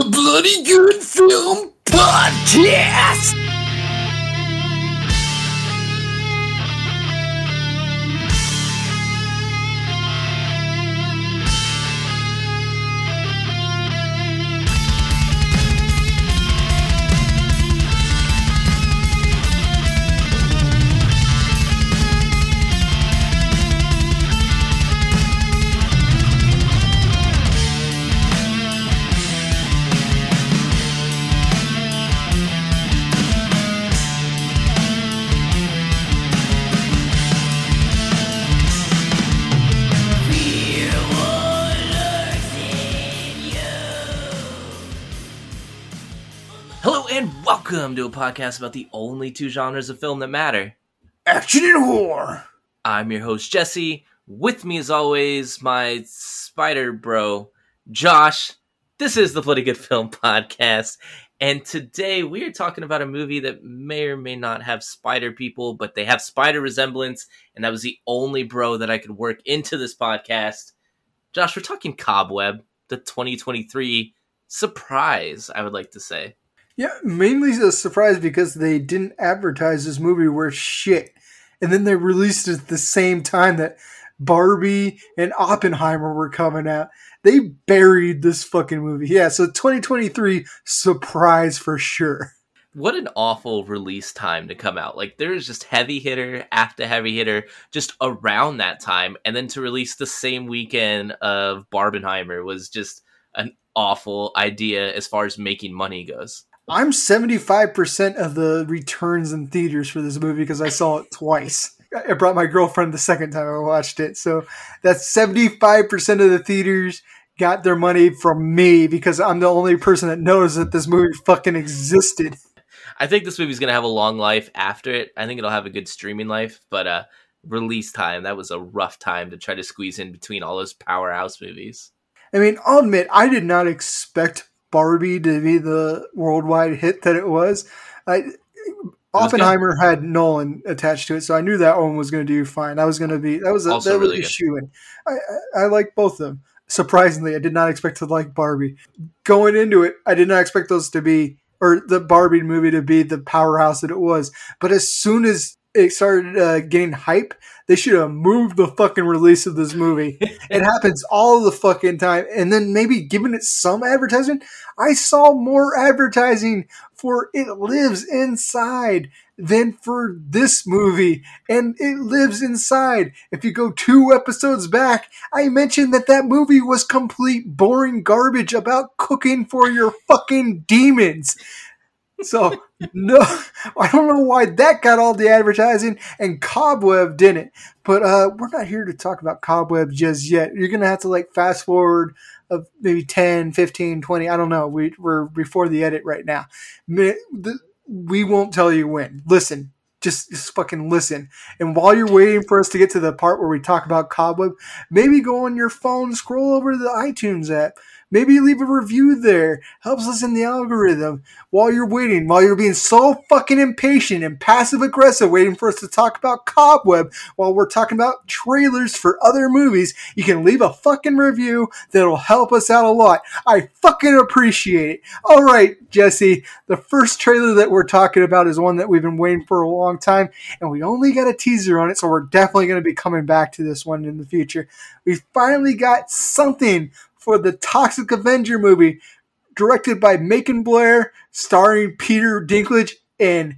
The Bloody Good Film Podcast! Welcome to a podcast about the only two genres of film that matter. Action and horror! I'm your host Jesse. With me, as always, my spider bro, Josh. This is the Bloody Good Film Podcast, and today we are talking about a movie that may or may not have spider people, but they have spider resemblance, and that was the only bro that I could work into this podcast. Josh, we're talking Cobweb, the 2023 surprise, I would like to say. Yeah, mainly a surprise because they didn't advertise this movie worth shit. And then they released it at the same time that Barbie and Oppenheimer were coming out. They buried this fucking movie. Yeah, so 2023 surprise for sure. what an awful release time to come out. Like there's just heavy hitter after heavy hitter just around that time, and then to release the same weekend of Barbenheimer was just an awful idea as far as making money goes. I'm 75% of the returns in theaters for this movie because I saw it twice. I brought my girlfriend the second time I watched it. So that's 75% of the theaters got their money from me because I'm the only person that knows that this movie fucking existed. I think this movie's gonna have a long life after it. I think it'll have a good streaming life, but uh release time, that was a rough time to try to squeeze in between all those powerhouse movies. I mean, I'll admit, I did not expect Barbie to be the worldwide hit that it was. I, Oppenheimer had Nolan attached to it, so I knew that one was going to do fine. That was going to be that was a, Also that was a shoe in. I, I, I like both of them. Surprisingly, I did not expect to like Barbie. Going into it, I did not expect those to be or the Barbie movie to be the powerhouse that it was. But as soon as it started uh, getting hype, they should have moved the fucking release of this movie. it happens all the fucking time, and then maybe given it some advertisement. I saw more advertising for It Lives Inside than for this movie, and It Lives Inside. If you go two episodes back, I mentioned that that movie was complete boring garbage about cooking for your fucking demons. So no, I don't know why that got all the advertising and Cobweb didn't. But uh, we're not here to talk about Cobweb just yet. You're gonna have to like fast forward of maybe 10, 15, 20. I don't know. We, we're before the edit right now. We won't tell you when. Listen, just, just fucking listen. And while you're waiting for us to get to the part where we talk about Cobweb, maybe go on your phone, scroll over to the iTunes app. Maybe leave a review there. Helps us in the algorithm. While you're waiting, while you're being so fucking impatient and passive aggressive, waiting for us to talk about Cobweb while we're talking about trailers for other movies, you can leave a fucking review that'll help us out a lot. I fucking appreciate it. All right, Jesse, the first trailer that we're talking about is one that we've been waiting for a long time, and we only got a teaser on it, so we're definitely going to be coming back to this one in the future. We finally got something for the Toxic Avenger movie, directed by Macon Blair, starring Peter Dinklage, and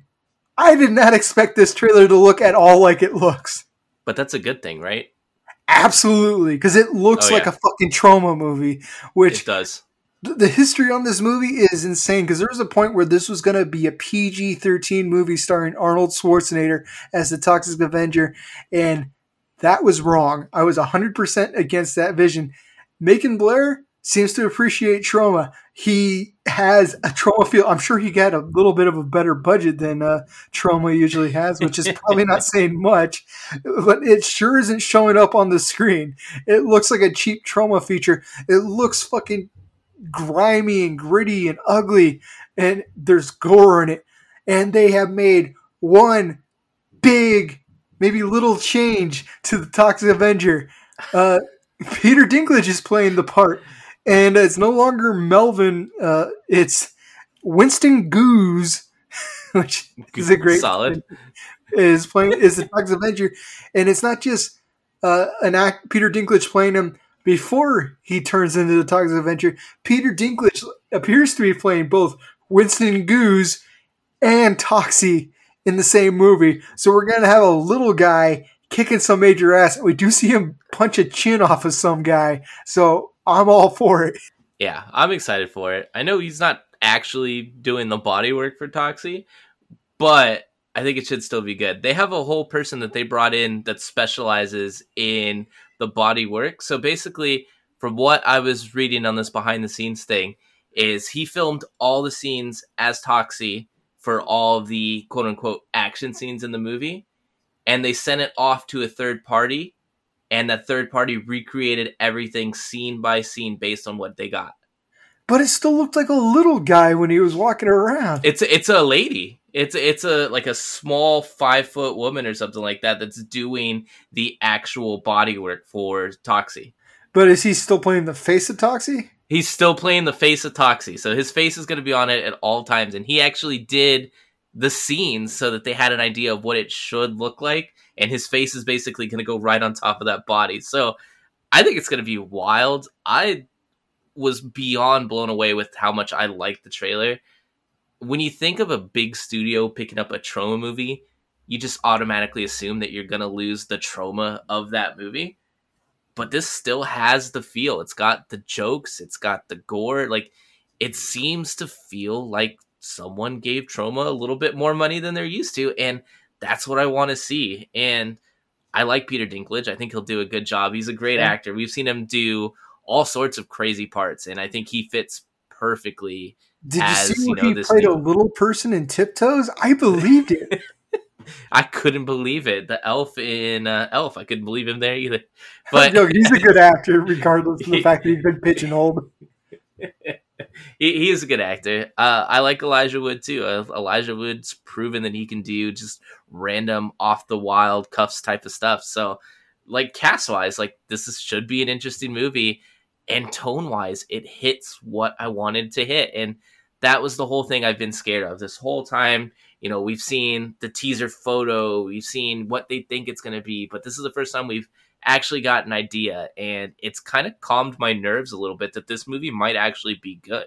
I did not expect this trailer to look at all like it looks. But that's a good thing, right? Absolutely, because it looks Oh, like yeah. a fucking Troma movie, which it does. the history on this movie is insane because there was a point where this was going to be a PG 13 movie starring Arnold Schwarzenegger as the Toxic Avenger, and that was wrong. I was 100% against that vision. Macon Blair seems to appreciate Troma. He has a Troma feel. I'm sure he got a little bit of a better budget than uh, Troma usually has, which is probably not saying much, but it sure isn't showing up on the screen. It looks like a cheap Troma feature. It looks fucking grimy and gritty and ugly, and there's gore in it. And they have made one big, maybe little change to the Toxic Avenger. Uh, Peter Dinklage is playing the part, and it's no longer Melvin. Uh, it's Winston Goose, which is a great Solid. Is playing is the Toxic Avenger, and it's not just uh, an act. Peter Dinklage playing him before he turns into the Toxic Avenger. Peter Dinklage appears to be playing both Winston Goose and Toxie in the same movie. So we're gonna have a little guy kicking some major ass. We do see him punch a chin off of some guy. So I'm all for it. Yeah, I'm excited for it. I know he's not actually doing the body work for Toxie, but I think it should still be good. They have a whole person that they brought in that specializes in the body work. So basically, from what I was reading on this behind the scenes thing, is he filmed all the scenes as Toxie for all the quote unquote action scenes in the movie, and they sent it off to a third party, and that third party recreated everything scene by scene based on what they got. But it still looked like a little guy when he was walking around. It's it's a lady. It's it's a like a small five foot woman or something like that that's doing the actual body work for Toxie. But is he still playing the face of Toxie? He's still playing the face of Toxie, so his face is going to be on it at all times. And he actually did the scenes so that they had an idea of what it should look like, and his face is basically going to go right on top of that body. So I think it's going to be wild. I was beyond blown away with how much I liked the trailer. When you think of a big studio picking up a Troma movie, you just automatically assume that you're going to lose the Troma of that movie. But this still has the feel. It's got the jokes, it's got the gore. Like, it seems to feel like someone gave Troma a little bit more money than they're used to. And that's what I want to see. And I like Peter Dinklage. I think he'll do a good job. He's a great Yeah. actor. We've seen him do all sorts of crazy parts, and I think he fits perfectly. Did As, you see you know, he this played a little person in Tiptoes? I believed it. I couldn't believe it. The elf in uh, Elf, I couldn't believe him there either. But no, he's a good actor, regardless of the fact that he's been pigeonholed. He, he is a good actor. Uh, I like Elijah Wood too. Uh, Elijah Wood's proven that he can do just random off the wild cuffs type of stuff. So, like cast wise, like this is, should be an interesting movie, and tone wise, it hits what I wanted to hit, and that was the whole thing I've been scared of this whole time. You know, we've seen the teaser photo, we've seen what they think it's going to be, but this is the first time we've actually got an idea, and it's kind of calmed my nerves a little bit that this movie might actually be good.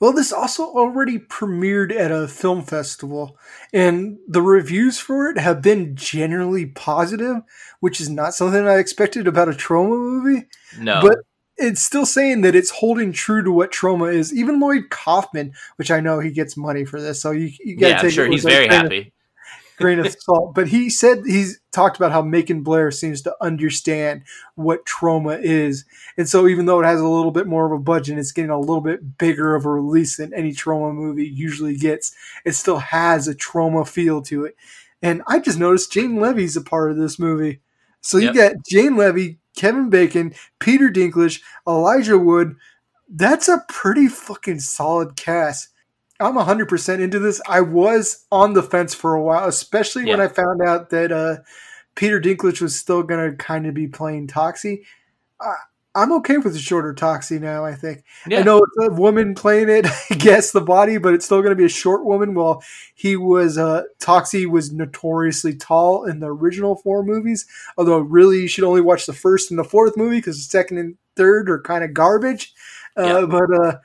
Well, this also already premiered at a film festival, and the reviews for it have been generally positive, which is not something I expected about a Troma movie. No, But it's still saying that it's holding true to what Troma is. Even Lloyd Kaufman, which I know he gets money for this, so you, you got to yeah, take I'm sure it he's very happy. Grain of salt. But he said he's talked about how Macon Blair seems to understand what Troma is. And so even though it has a little bit more of a budget, it's getting a little bit bigger of a release than any Troma movie usually gets. It still has a Troma feel to it. And I just noticed Jane Levy's a part of this movie. So you Yep. get Jane Levy, Kevin Bacon, Peter Dinklage, Elijah Wood. That's a pretty fucking solid cast. I'm 100% into this. I was on the fence for a while, especially when I found out that uh, Peter Dinklage was still going to kind of be playing Toxie. I, I'm okay with the shorter Toxie now, I think. Yeah. I know it's a woman playing it, I guess, the body, but it's still going to be a short woman. While he was, uh, Toxie was notoriously tall in the original four movies. Although, really, you should only watch the first and the fourth movie because the second and third are kind of garbage. Uh, Yeah. But, uh,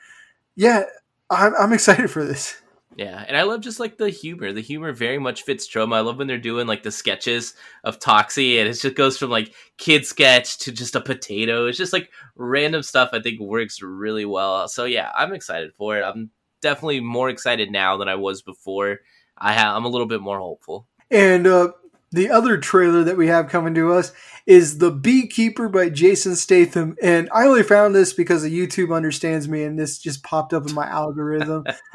yeah, I'm, I'm excited for this. Yeah, and I love just like the humor. The humor very much fits Troma. I love when they're doing like the sketches of Toxie, and it just goes from like kid sketch to just a potato. It's just like random stuff. I think works really well. So yeah, I'm excited for it. I'm definitely more excited now than I was before. I have. I'm a little bit more hopeful. And uh, the other trailer that we have coming to us is The Beekeeper by Jason Statham. And I only found this because of YouTube understands me, and this just popped up in my algorithm.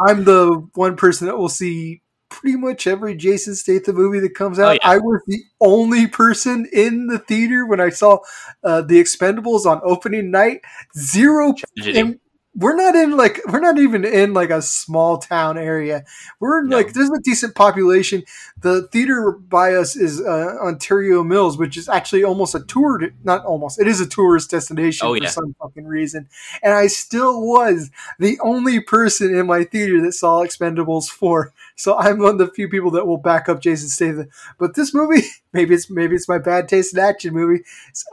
I'm the one person that will see pretty much every Jason Statham movie that comes out. Oh, yeah. I was the only person in the theater when I saw uh, The Expendables on opening night. Zero. We're not in like we're not even in like a small town area. We're No. like there's a decent population. The theater by us is uh, Ontario Mills, which is actually almost a tour. Not almost, it is a tourist destination Oh, for yeah. some fucking reason. And I still was the only person in my theater that saw Expendables four. So I'm one of the few people that will back up Jason Statham. But this movie, maybe it's maybe it's my bad taste in action movie.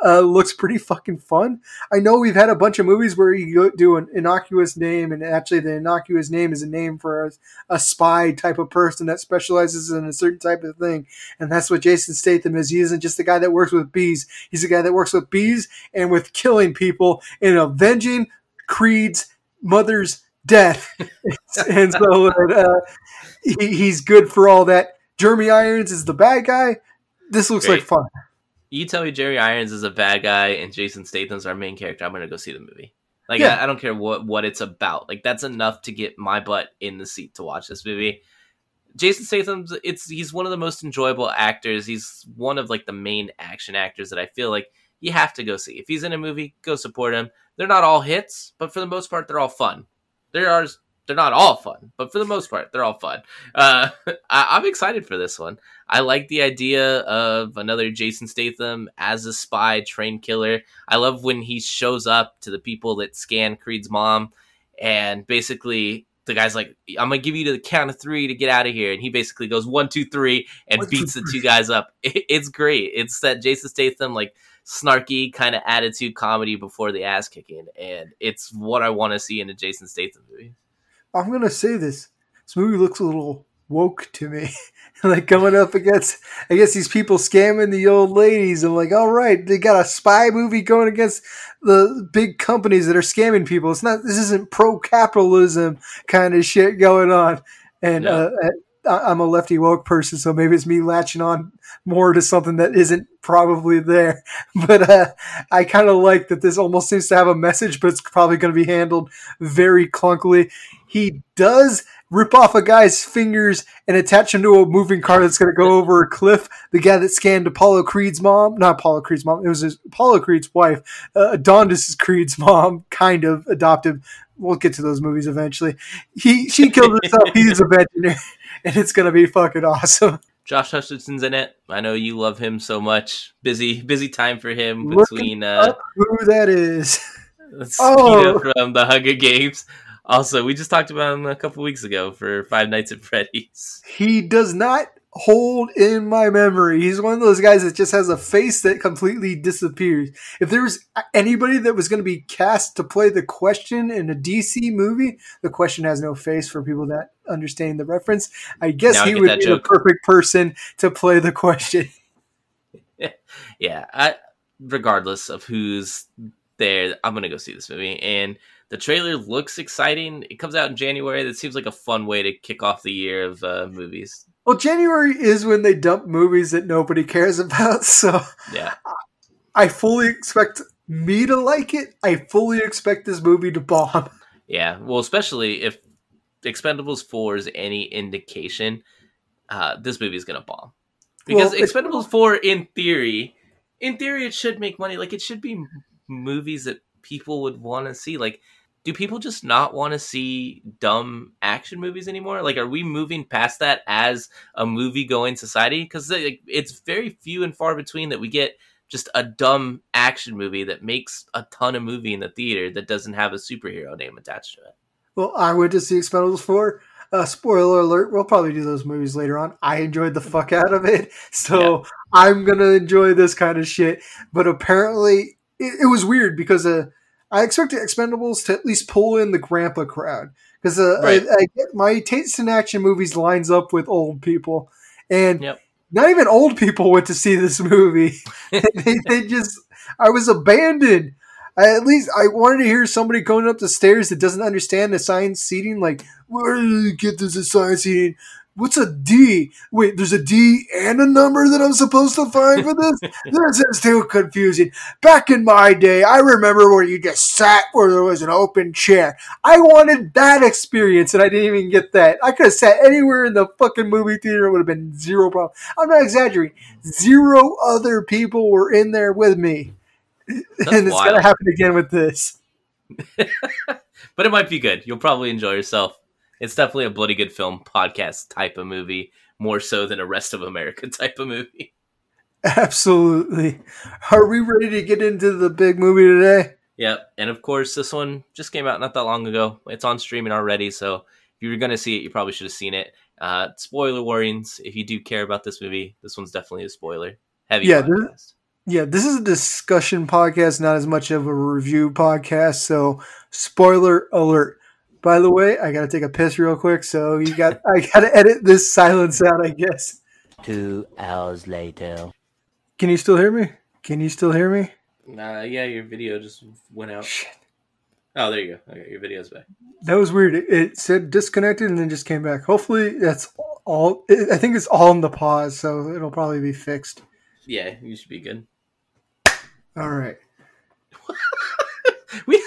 Uh, looks pretty fucking fun. I know we've had a bunch of movies where you do an innocuous name, and actually the innocuous name is a name for a, a spy type of person that specializes in a certain type of thing, and that's what Jason Statham is. He isn't just a guy that works with bees; he's a guy that works with bees and with killing people and avenging Creed's mother's death. and so uh, he, he's good for all that. Jeremy Irons is the bad guy. This looks Great. like fun. You tell me Jerry Irons is a bad guy and Jason Statham's our main character. I'm gonna go see the movie. Like Yeah. I, I don't care what what it's about. Like that's enough to get my butt in the seat to watch this movie. Jason Statham's it's he's one of the most enjoyable actors. He's one of like the main action actors that I feel like you have to go see. If he's in a movie, go support him. They're not all hits, but for the most part, they're all fun. There are they're not all fun, but for the most part, they're all fun. Uh, I, I'm excited for this one. I like the idea of another Jason Statham as a spy, train killer. I love when he shows up to the people that scan Creed's mom, and basically the guy's like, "I'm gonna give you to the count of three to get out of here," and he basically goes one, two, three, and One, two, beats the two guys up. It, it's great. It's that Jason Statham like snarky kind of attitude comedy before the ass kicking, and it's what I want to see in a Jason Statham movie. I'm gonna say this. This movie looks a little woke to me. like coming up against I guess these people scamming the old ladies. I'm like, all right, they got a spy movie going against the big companies that are scamming people. It's not this isn't pro capitalism kind of shit going on. And No. uh, I'm a lefty woke person, so maybe it's me latching on more to something that isn't probably there. But uh, I kind of like that this almost seems to have a message, but it's probably going to be handled very clunkily. He does rip off a guy's fingers and attach him to a moving car that's going to go over a cliff. The guy that scanned Apollo Creed's mom, not Apollo Creed's mom, it was his, Apollo Creed's wife, uh, Adonis Creed's mom, kind of adoptive. We'll get to those movies eventually. He she killed herself. He's a veteran, and it's going to be fucking awesome. Josh Hutcherson's in it. I know you love him so much. Busy, busy time for him between uh, who that is? Oh. from the Hunger Games. Also, we just talked about him a couple weeks ago for Five Nights at Freddy's. He does not hold in my memory. He's one of those guys that just has a face that completely disappears. If there was anybody that was going to be cast to play the question in a DC movie, the question has no face for people that understand the reference. I guess Now he get would be joke. the perfect person to play the question. Yeah, I, regardless of who's there, I'm gonna go see this movie. And the trailer looks exciting. It comes out in January. That seems like a fun way to kick off the year of uh, movies. Well, January is when they dump movies that nobody cares about, so Yeah, I fully expect me to like it. I fully expect this movie to bomb. yeah. Well, especially if Expendables Four is any indication, uh, this movie is gonna bomb. Because Well, Expendables Four, in theory, in theory, it should make money. Like it should be movies that people would want to see. Like, do people just not want to see dumb action movies anymore? Like, are we moving past that as a movie going society? Because like, it's very few and far between that we get just a dumb action movie that makes a ton of movie in the theater that doesn't have a superhero name attached to it. Well, I went to see Expendables 4. Uh, spoiler alert, we'll probably do those movies later on. I enjoyed the fuck out of it. So I'm going to enjoy this kind of shit. But apparently, it, it was weird because uh, I expected Expendables to at least pull in the grandpa crowd. Because uh, Right. I, I get my taste in action movies lines up with old people. And Yep. not even old people went to see this movie. they, they just, I was abandoned. I, at least I wanted to hear somebody going up the stairs that doesn't understand the assigned seating. Like, where did you get this assigned seating? What's a D? Wait, there's a D and a number that I'm supposed to find for this? this is too confusing. Back in my day, I remember where you just sat where there was an open chair. I wanted that experience, and I didn't even get that. I could have sat anywhere in the fucking movie theater; it would have been zero problem. I'm not exaggerating. Zero other people were in there with me, and it's wild. gonna happen again with this. but it might be good. You'll probably enjoy yourself. It's definitely a bloody good film podcast type of movie, more so than a rest of America type of movie. Absolutely. Are we ready to get into the big movie today? Yep, and of course, this one just came out not that long ago. It's on streaming already, so if you were going to see it, you probably should have seen it. Uh, spoiler warnings: if you do care about this movie, this one's definitely a spoiler heavy. Yeah, podcast. this- Yeah, this is a discussion podcast, not as much of a review podcast. So, spoiler alert. By the way, I got to take a piss real quick, so you got I got to edit this silence out, I guess. Two hours later. Can you still hear me? Can you still hear me? Nah, yeah, your video just went out. Shit. Oh, there you go. Okay, your video's back. That was weird. It, it said disconnected and then just came back. Hopefully, that's all. I think it's all in the pause, so it'll probably be fixed. Yeah, you should be good. All right. We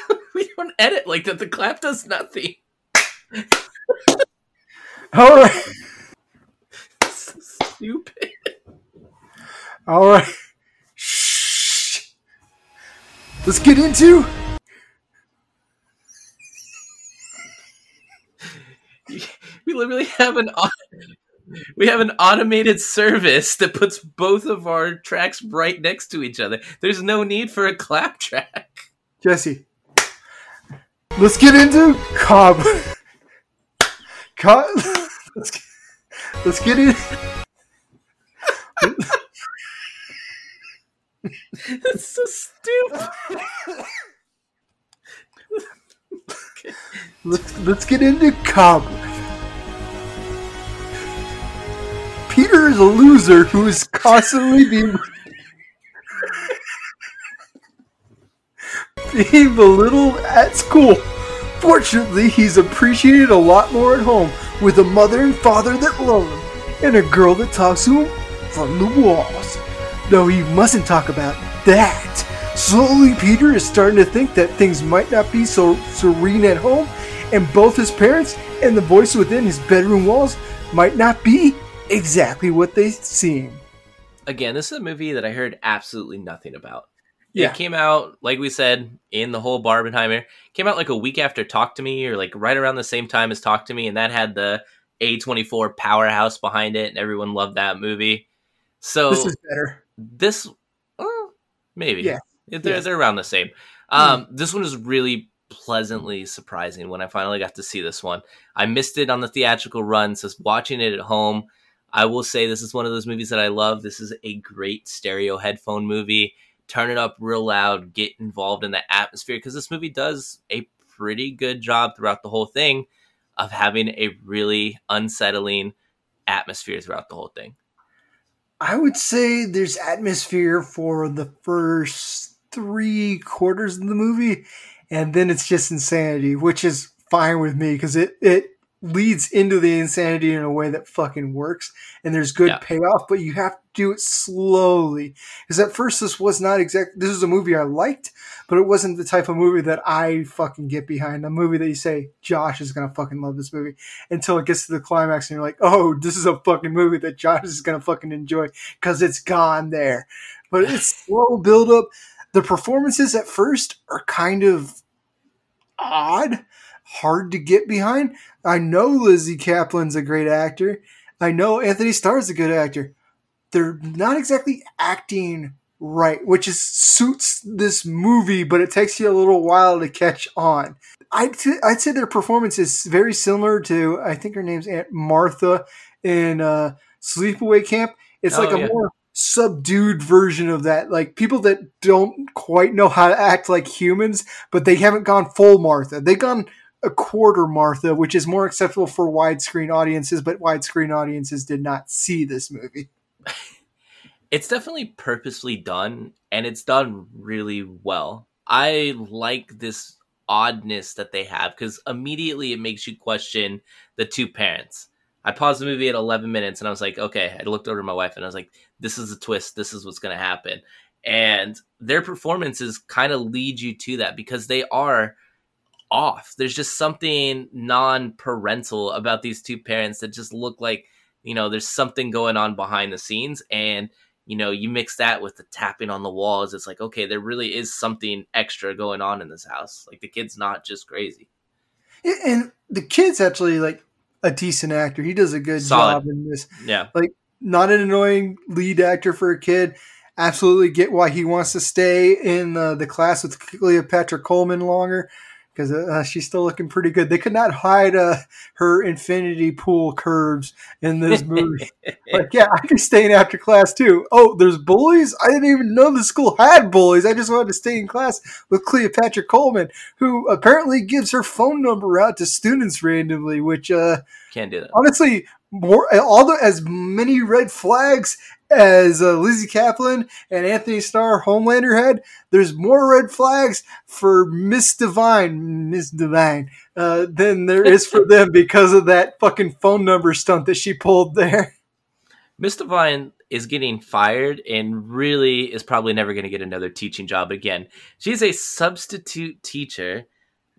don't edit like that. The clap does nothing. All right. so stupid. All right. Shh. Let's get into. We literally have an we have an automated service that puts both of our tracks right next to each other. There's no need for a clap track. Jesse. Let's get into Cobb. Cobb. Let's get, let's get in. It's so stupid. Let's let's get into Cobb. Peter is a loser who is constantly being being belittled at school. Fortunately, he's appreciated a lot more at home with a mother and father that love him and a girl that talks to him from the walls. Though he mustn't talk about that. Slowly, Peter is starting to think that things might not be so serene at home, and both his parents and the voice within his bedroom walls might not be exactly what they seem. Again, this is a movie that I heard absolutely nothing about. Yeah. It came out, like we said, in the whole Barbenheimer. Came out like a week after Talk to Me, or like right around the same time as Talk to Me, and that had the A24 powerhouse behind it, and everyone loved that movie. So This is better. this uh, maybe Yeah. they're, Yeah. they're around the same um this one is really pleasantly surprising when i finally got to see this one i missed it on the theatrical run so watching it at home i will say this is one of those movies that i love this is a great stereo headphone movie turn it up real loud get involved in the atmosphere because this movie does a pretty good job throughout the whole thing of having a really unsettling atmosphere throughout the whole thing I would say there's atmosphere for the first three quarters of the movie, and then it's just insanity, which is fine with me because it it leads into the insanity in a way that fucking works, and there's good Yeah. payoff, but you have do it slowly. Because at first this was not exact. This is a movie I liked, but it wasn't the type of movie that I fucking get behind. A movie that you say Josh is gonna fucking love this movie until it gets to the climax and you're like, oh, this is a fucking movie that Josh is gonna fucking enjoy because it's gone there. But it's slow build up. The performances at first are kind of odd, hard to get behind. I know Lizzy Caplan's a great actor. I know Anthony Starr's a good actor. They're not exactly acting right, which is suits this movie, but it takes you a little while to catch on. I'd, t- I'd say their performance is very similar to I think her name's Aunt Martha in uh, Sleepaway Camp. It's Oh, like a yeah. more subdued version of that. Like people that don't quite know how to act like humans, but they haven't gone full Martha. They've gone a quarter Martha, which is more acceptable for widescreen audiences, but widescreen audiences did not see this movie. it's definitely purposely done and it's done really well. I like this oddness that they have because immediately it makes you question the two parents. I paused the movie at 11 minutes and I was like, okay, I looked over to my wife and I was like, this is a twist. This is what's going to happen. And their performances kind of lead you to that because they are off. There's just something non parental about these two parents that just look like, you know, there's something going on behind the scenes. And, you know, you mix that with the tapping on the walls. It's like, okay, there really is something extra going on in this house. Like the kid's not just crazy. and the kid's actually like a decent actor. He does a good Solid. job in this. Yeah. Like not an annoying lead actor for a kid. Absolutely get why he wants to stay in uh, the class with Cleopatra Coleman longer because uh, she's still looking pretty good. They could not hide uh, her infinity pool curves in this movie. like, yeah, I can stay in after class too. Oh, there's bullies? I didn't even know the school had bullies. I just wanted to stay in class with Cleopatra Coleman, who apparently gives her phone number out to students randomly, which uh, Can't do that. honestly, more all the as many red flags as uh, Lizzy Caplan and Anthony Starr Homelander had. There's more red flags for Miss Divine, Miss Divine, uh, than there is for them because of that fucking phone number stunt that she pulled there. Miss Divine is getting fired and really is probably never going to get another teaching job again. She's a substitute teacher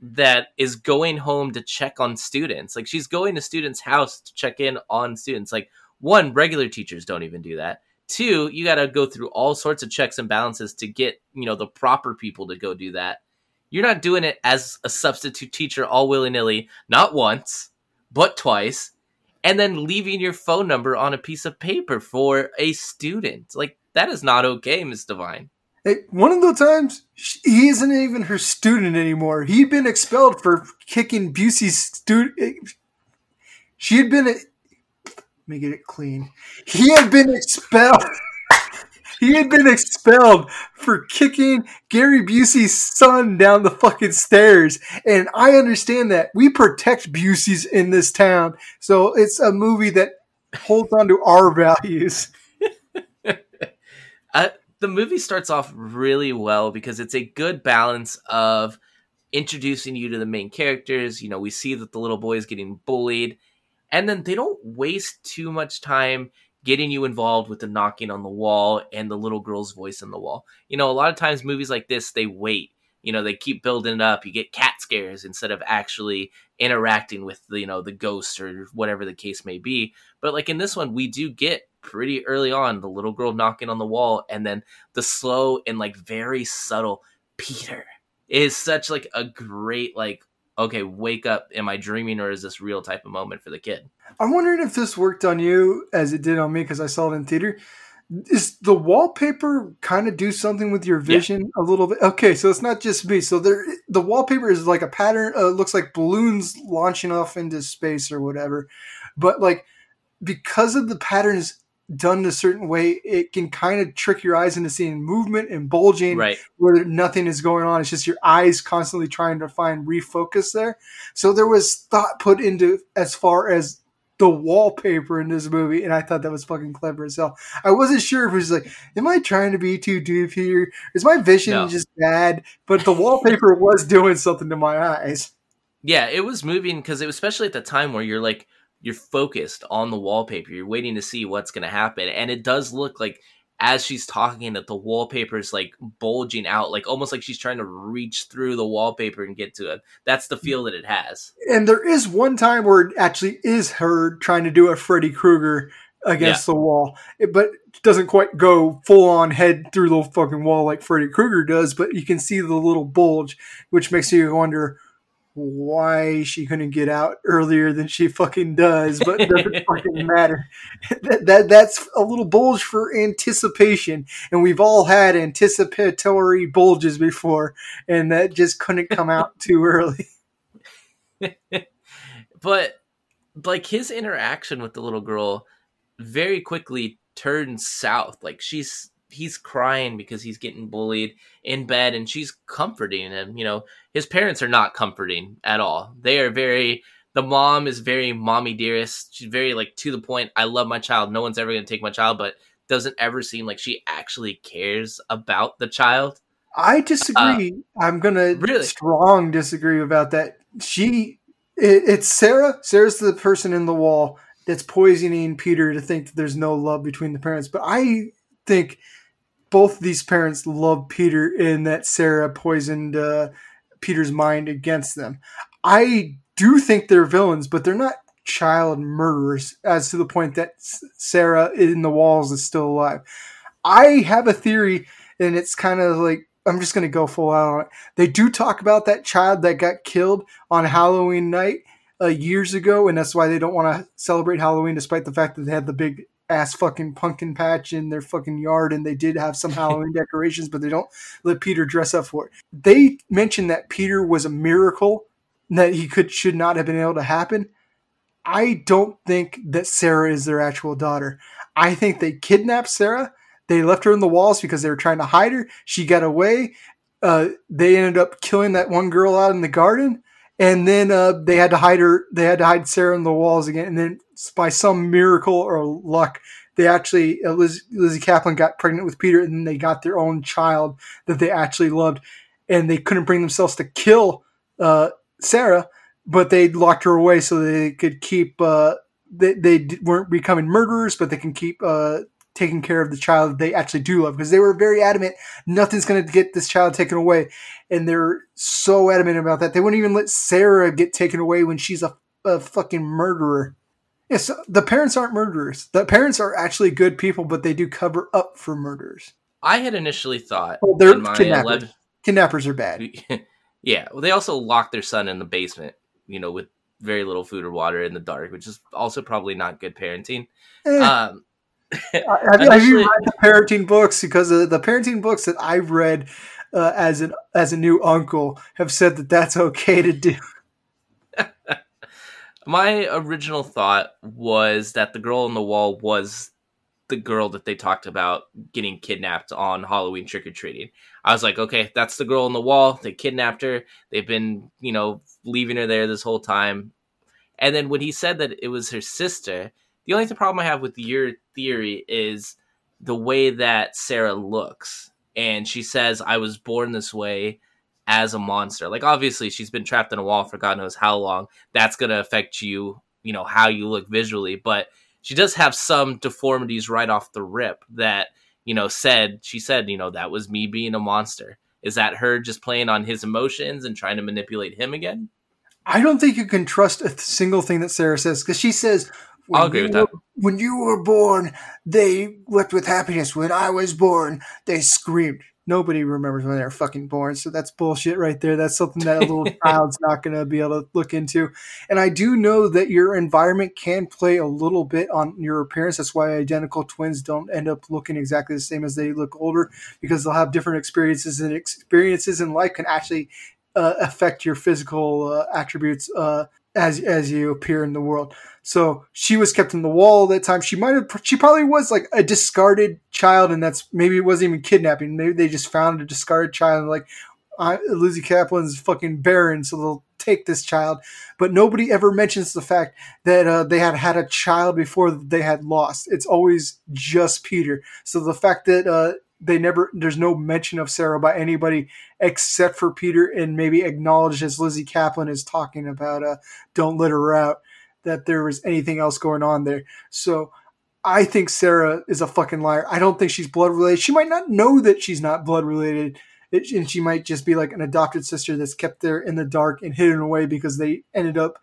that is going home to check on students. Like she's going to students' house to check in on students. Like one, regular teachers don't even do that. Two, you got to go through all sorts of checks and balances to get, you know, the proper people to go do that. You're not doing it as a substitute teacher all willy-nilly, not once, but twice and then leaving your phone number on a piece of paper for a student. Like that is not okay, Miss Divine. Hey, one of the times he isn't even her student anymore. He'd been expelled for kicking Busey's student. Eh, she had been. Eh, Let me get it clean. He had been expelled. he had been expelled for kicking Gary Busey's son down the fucking stairs. And I understand that we protect Busey's in this town, so it's a movie that holds on to our values. Uh, the movie starts off really well because it's a good balance of introducing you to the main characters. You know, we see that the little boy is getting bullied, and then they don't waste too much time getting you involved with the knocking on the wall and the little girl's voice in the wall. You know, a lot of times movies like this, they wait. You know, they keep building it up. You get cat scares instead of actually interacting with the, you know, the ghost or whatever the case may be. But like in this one, we do get pretty early on the little girl knocking on the wall and then the slow and like very subtle Peter is such like a great like okay, wake up, am I dreaming or is this real type of moment for the kid? I'm wondering if this worked on you as it did on me because I saw it in theater. Is the wallpaper kind of do something with your vision a little bit? Okay, so it's not just me. So there, the wallpaper is like a pattern. Uh, looks like balloons launching off into space or whatever. But like because of the patterns done a certain way, it can kind of trick your eyes into seeing movement and bulging Right. where nothing is going on. It's just your eyes constantly trying to find refocus there. So there was thought put into as far as the wallpaper in this movie, and I thought that was fucking clever as hell. I wasn't sure if it was like, am I trying to be too deep here? Is my vision No. just bad? But the wallpaper was doing something to my eyes. Yeah, it was moving because it was especially at the time where you're like you're focused on the wallpaper. You're waiting to see what's going to happen, and it does look like as she's talking that the wallpaper is like bulging out, like almost like she's trying to reach through the wallpaper and get to it. That's the feel that it has. And there is one time where it actually is her trying to do a Freddy Krueger against the wall, It- but doesn't quite go full on head through the fucking wall like Freddy Krueger does. But you can see the little bulge, which makes you wonder why she couldn't get out earlier than she fucking does. But it doesn't fucking matter. That, that that's a little bulge for anticipation, and we've all had anticipatory bulges before, and that just couldn't come out too early. but like his interaction with the little girl very quickly turns south like she's he's crying because he's getting bullied in bed and she's comforting him you know his parents are not comforting at all they are very the mom is very mommy dearest she's very like to the point i love my child no one's ever going to take my child but doesn't ever seem like she actually cares about the child I disagree. Uh, I'm gonna really? strong disagree about that. She, it, it's Sarah. Sarah's the person in the wall that's poisoning Peter to think that there's no love between the parents. But I think both these parents love Peter, and that Sarah poisoned uh, Peter's mind against them. I do think they're villains, but they're not child murderers. As to the point that Sarah in the walls is still alive. I have a theory, and it's kind of like I'm just gonna go full out on it. They do talk about that child that got killed on Halloween night uh, years ago, and that's why they don't want to celebrate Halloween, despite the fact that they had the big ass fucking pumpkin patch in their fucking yard, and they did have some Halloween decorations, but they don't let Peter dress up for it. They mentioned that Peter was a miracle, that he could should not have been able to happen. I don't think that Sarah is their actual daughter. I think they kidnapped Sarah. They left her in the walls because they were trying to hide her. She got away. Uh, they ended up killing that one girl out in the garden, and then uh, they had to hide her. They had to hide Sarah in the walls again. And then by some miracle or luck, they actually uh, Liz, Lizzy Caplan got pregnant with Peter, and then they got their own child that they actually loved, and they couldn't bring themselves to kill uh, Sarah, but they locked her away so they could keep. Uh, they they weren't becoming murderers, but they can keep uh, taking care of the child they actually do love because they were very adamant nothing's going to get this child taken away. And they're so adamant about that. They wouldn't even let sarah get taken away when she's a, a fucking murderer. Yes the parents aren't murderers. The parents are actually good people but they do cover up for murders. I had initially thought well they're in kidnappers. 11 kidnappers are bad. Yeah, well, they also locked their son in the basement, you know, with very little food or water in the dark, which is also probably not good parenting. Eh. Um, have, you- have you read the parenting books because uh, the parenting books that i've read uh, as an as a new uncle have said that that's okay to do my original thought was that the girl on the wall was the girl that they talked about getting kidnapped on Halloween trick or treating. I was like, okay, that's the girl on the wall. They kidnapped her. They've been, you know, leaving her there this whole time. And then when he said that it was her sister, the only problem I have with your theory is the way that Sarah looks. And she says, I was born this way as a monster. Like, obviously, she's been trapped in a wall for God knows how long. That's going to affect you, you know, how you look visually. But she does have some deformities right off the rip that, you know, said, she said, you know, that was me being a monster. Is that her just playing on his emotions and trying to manipulate him again? I don't think you can trust a single thing that Sarah says because she says, when I'll agree with that. were- When you were born, they wept with happiness. When I was born, they screamed. Nobody remembers when they're fucking born, so that's bullshit right there. That's something that a little child's not going to be able to look into. And I do know that your environment can play a little bit on your appearance. That's why identical twins don't end up looking exactly the same as they look older because they'll have different experiences, and experiences in life can actually uh, affect your physical uh, attributes uh, as as you appear in the world. So she was kept in the wall that time. She might have, she probably was like a discarded child, and that's maybe it wasn't even kidnapping. Maybe they just found a discarded child, and like Lizzy Caplan's fucking barren, so they'll take this child. But nobody ever mentions the fact that uh, they had had a child before they had lost. It's always just Peter. So the fact that uh, they never, there's no mention of Sarah by anybody except for Peter, and maybe acknowledged as Lizzy Caplan is talking about, uh, don't let her out, that there was anything else going on there. So I think Sarah is a fucking liar. I don't think she's blood related. She might not know that she's not blood related. It, and she might just be like an adopted sister that's kept there in the dark and hidden away because they ended up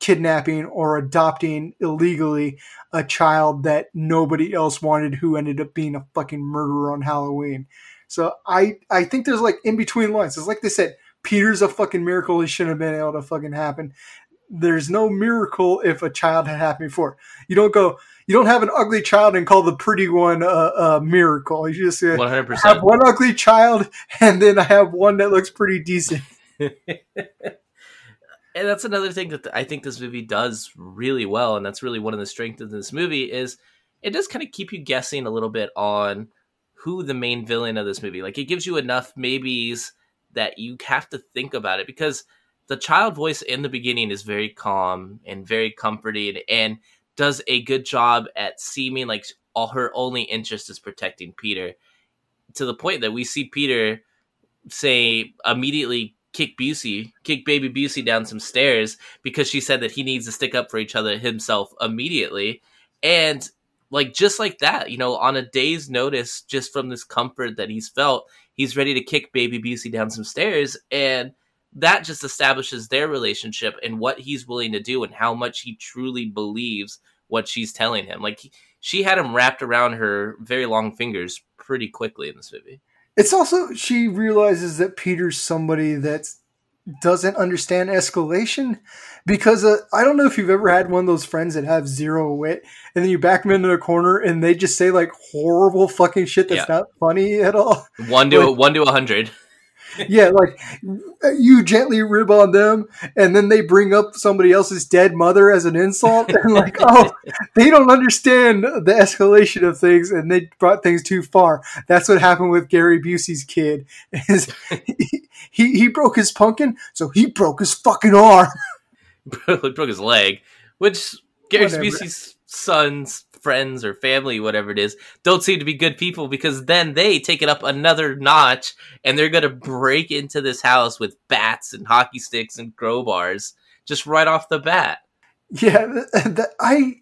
kidnapping or adopting illegally a child that nobody else wanted who ended up being a fucking murderer on Halloween. So I I think there's like in between lines. It's like they said, Peter's a fucking miracle. He shouldn't have been able to fucking happen. There's no miracle if a child had happened before. You don't go. You don't have an ugly child and call the pretty one a, a miracle. You just uh, say, hundred I have one ugly child and then I have one that looks pretty decent. And that's another thing that I think this movie does really well, and that's really one of the strengths of this movie is it does kind of keep you guessing a little bit on who the main villain of this movie. Like it gives you enough maybes that you have to think about it because the child voice in the beginning is very calm and very comforting and does a good job at seeming like all her only interest is protecting Peter to the point that we see Peter say immediately kick Busey, kick baby Busey down some stairs because she said that he needs to stick up for each other himself immediately. And like just like that, you know, on a day's notice, just from this comfort that he's felt, he's ready to kick baby Busey down some stairs. And that just establishes their relationship and what he's willing to do and how much he truly believes what she's telling him. Like he, she had him wrapped around her very long fingers pretty quickly in this movie. It's also she realizes that Peter's somebody that doesn't understand escalation because uh, I don't know if you've ever had one of those friends that have zero wit and then you back them into a corner and they just say like horrible fucking shit that's Yeah. not funny at all. One to Like- one to a hundred. Yeah, like you gently rib on them, and then they bring up somebody else's dead mother as an insult, and like, oh, they don't understand the escalation of things, and they brought things too far. That's what happened with Gary Busey's kid. Is he, he he broke his pumpkin, so he broke his fucking arm. he broke his leg, which Gary Busey's sons, friends, or family, whatever it is, don't seem to be good people because then they take it up another notch and they're going to break into this house with bats and hockey sticks and crowbars just right off the bat. Yeah, I